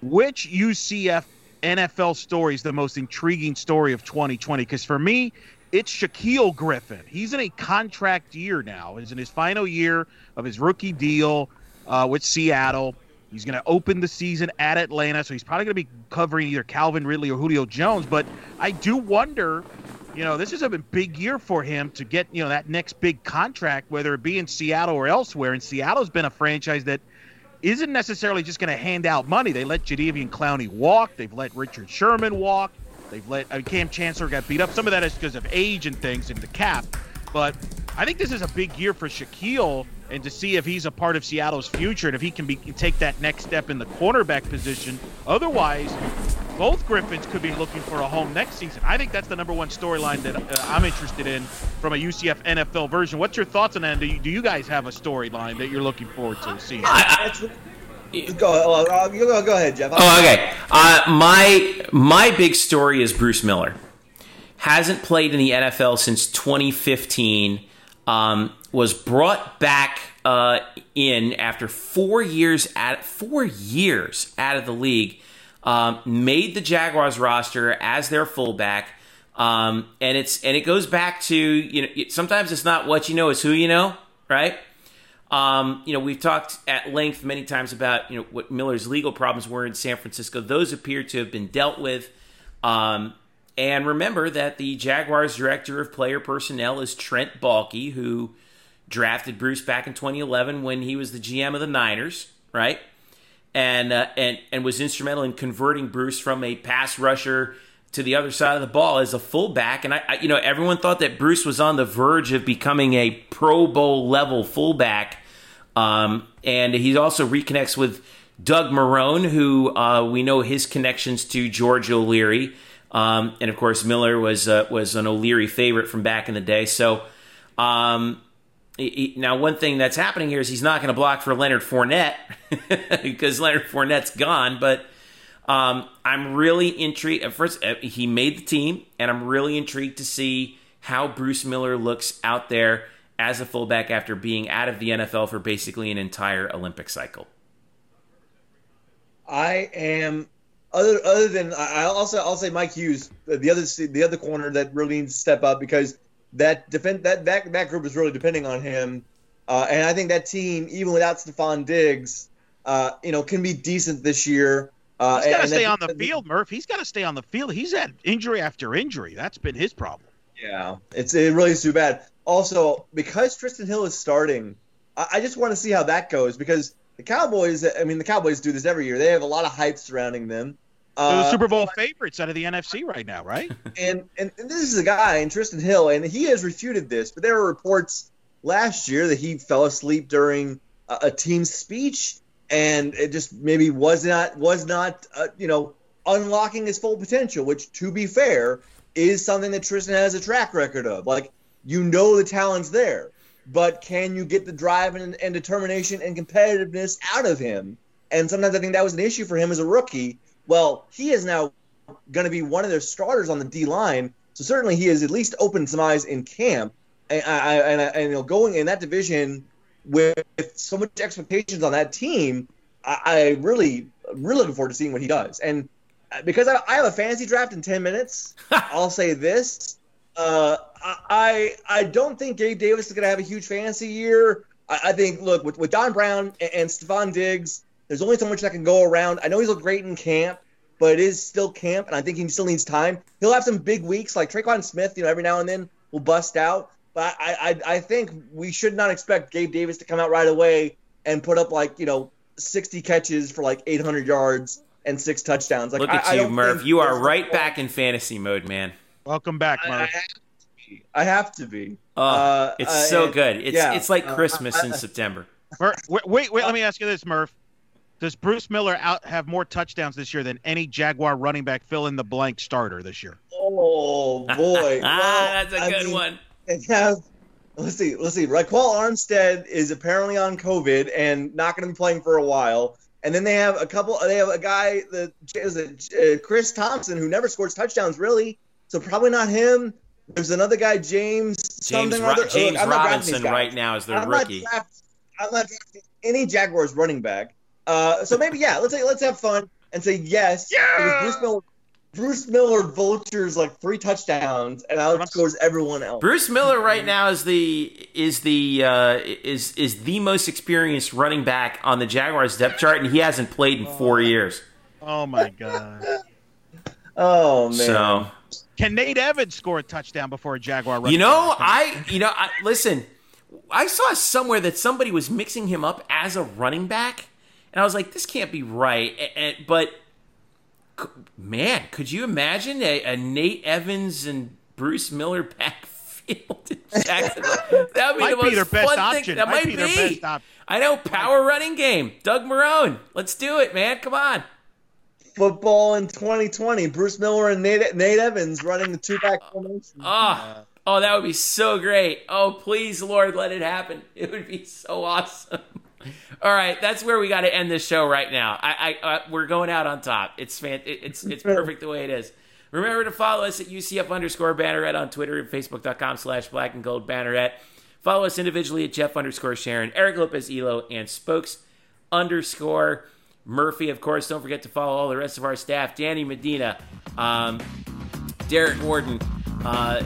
which UCF NFL story is the most intriguing story of 2020? Because for me, it's Shaquill Griffin. He's in a contract year now. He's in his final year of his rookie deal uh, with Seattle. He's going to open the season at Atlanta, so he's probably going to be covering either Calvin Ridley or Julio Jones. But I do wonder, you know, this is a big year for him to get, you know, that next big contract, whether it be in Seattle or elsewhere. And Seattle's been a franchise that – isn't necessarily just going to hand out money. They let Jadeveon Clowney walk. They've let Richard Sherman walk. They've let uh, I mean, Kam Chancellor got beat up. Some of that is because of age and things and the cap. But I think this is a big year for Shaquill and to see if he's a part of Seattle's future and if he can be take that next step in the cornerback position. Otherwise, both Griffins could be looking for a home next season. I think that's the number one storyline that uh, I'm interested in from a UCF NFL version. What's your thoughts on that? Do you, do you guys have a storyline that you're looking forward to seeing? I, I, go, uh, uh go, go ahead, Jeff. Oh, okay. Uh, my my big story is Bruce Miller. Hasn't played in the NFL since 2015. Um, was brought back uh, in after four years at four years out of the league um, made the Jaguars roster as their fullback. Um, and it's and it goes back to you know sometimes it's not what you know, it's who you know, right? Um, you know we've talked at length many times about you know what Miller's legal problems were in San Francisco. Those appear to have been dealt with. Um, and remember that the Jaguars director of player personnel is Trent Baalke, who drafted Bruce back in 2011 when he was the GM of the Niners, right? and uh, and and was instrumental in converting Bruce from a pass rusher to the other side of the ball as a fullback. And I, I, you know, everyone thought that Bruce was on the verge of becoming a Pro Bowl level fullback. Um, and he also reconnects with Doug Marrone, who uh, we know his connections to George O'Leary. Um, and of course, Miller was uh, was an O'Leary favorite from back in the day. So, um, he, now, one thing that's happening here is he's not going to block for Leonard Fournette <laughs> because Leonard Fournette's gone. But um, I'm really intrigued. At first, uh, he made the team, and I'm really intrigued to see how Bruce Miller looks out there as a fullback after being out of the NFL for basically an entire Olympic cycle. I am other other than I also I'll say Mike Hughes, the other the other corner that really needs to step up because that defend that that that group is really depending on him, uh, and I think that team even without Stefon Diggs, uh, you know, can be decent this year. Uh, He's got to stay on the field, Murph. He's got to stay on the field. He's had injury after injury. That's been his problem. Yeah, it's it really is too bad. Also, because Trysten Hill is starting, I, I just want to see how that goes because the Cowboys. I mean, the Cowboys do this every year. They have a lot of hype surrounding them. The Super Bowl uh, favorites out of the NFC right now, right? <laughs> And, and and this is a guy, and Trysten Hill, and he has refuted this, but there were reports last year that he fell asleep during a, a team speech, and it just maybe was not was not uh, you know unlocking his full potential. Which, to be fair, is something that Trysten has a track record of. Like you know the talent's there, but can you get the drive and, and determination and competitiveness out of him? And sometimes I think that was an issue for him as a rookie well, he is now going to be one of their starters on the D line. So certainly he has at least opened some eyes in camp. And, I, and, I, and you know, going in that division with so much expectations on that team, I, I really, really looking forward to seeing what he does. And because I, I have a fantasy draft in 10 minutes, <laughs> I'll say this. Uh, I I don't think Gabe Davis is going to have a huge fantasy year. I, I think, look, with, with John Brown and, and Stefon Diggs, there's only so much that can go around. I know he's looked great in camp, but it is still camp, and I think he still needs time. He'll have some big weeks, like Tre'Quan Smith. You know, every now and then will bust out. But I, I, I think we should not expect Gabe Davis to come out right away and put up like you know 60 catches for like 800 yards and six touchdowns. Like, Look at I, you, I Murph. You are right back in fantasy mode, man. Welcome back, Murph. I, have to be. I have to be. Oh, uh, it's uh, so and, good. It's yeah, it's like uh, Christmas in September. Murph, wait, wait, wait, let me ask you this, Murph. Does Bruce Miller out have more touchdowns this year than any Jaguar running back fill in the blank starter this year? Oh <laughs> boy, well, that's a I good mean, one. Have, let's see, let's see. Ryquell Armstead is apparently on COVID and not going to be playing for a while. And then they have a couple. They have a guy that is it uh, Chris Thompson who never scores touchdowns really, so probably not him. There's another guy, James. James, Ro- other. James Look, Robinson right now is their I'm rookie. Not draft, I'm not drafting any Jaguars running back. Uh, so maybe yeah, let's say let's have fun and say yes. Yeah. Bruce Miller, Bruce Miller vultures like three touchdowns and outscores everyone else. Bruce Miller right now is the is the uh, is is the most experienced running back on the Jaguars depth chart, and he hasn't played in four oh. years. Oh my god. <laughs> oh man. So can Nate Evans score a touchdown before a Jaguar? You know, I you know, I, listen. I saw somewhere that somebody was mixing him up as a running back and I was like, this can't be right. And, and, but man, could you imagine a, a, Nate Evans and Bruce Miller backfield in <laughs> Jacksonville? That would be might the most be their best fun option. That might, might be. be. I know, power running game. Doug Marrone. Let's do it, man. Come on. Football in 2020. Bruce Miller and Nate, Nate Evans running the two back formation. Oh, oh, that would be so great. Oh, please, Lord, let it happen. It would be so awesome. All right, that's where we got to end this show right now. I, I uh, we're going out on top. It's fan, it's it's perfect the way it is. Remember to follow us at UCF underscore Banneret on Twitter and Facebook.com slash Black and Gold Banneret. Follow us individually at Jeff underscore Sharon, Eric Lopez Elo, and Spokes underscore Murphy. Of course, don't forget to follow all the rest of our staff: Danny Medina, um, Derek Warden. Uh,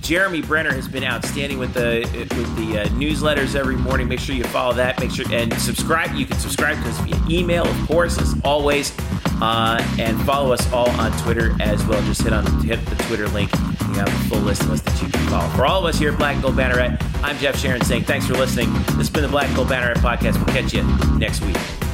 Jeremy Brenner has been outstanding with the with the uh, newsletters every morning. Make sure you follow that. Make sure and subscribe. You can subscribe to us via email, of course, as always, uh, and follow us all on Twitter as well. Just hit on hit the Twitter link. You have a full list of us that you can follow. For all of us here at Black and Gold Banneret, I'm Jeff Sharon saying thanks for listening. This has been the Black and Gold Banneret podcast. We'll catch you next week.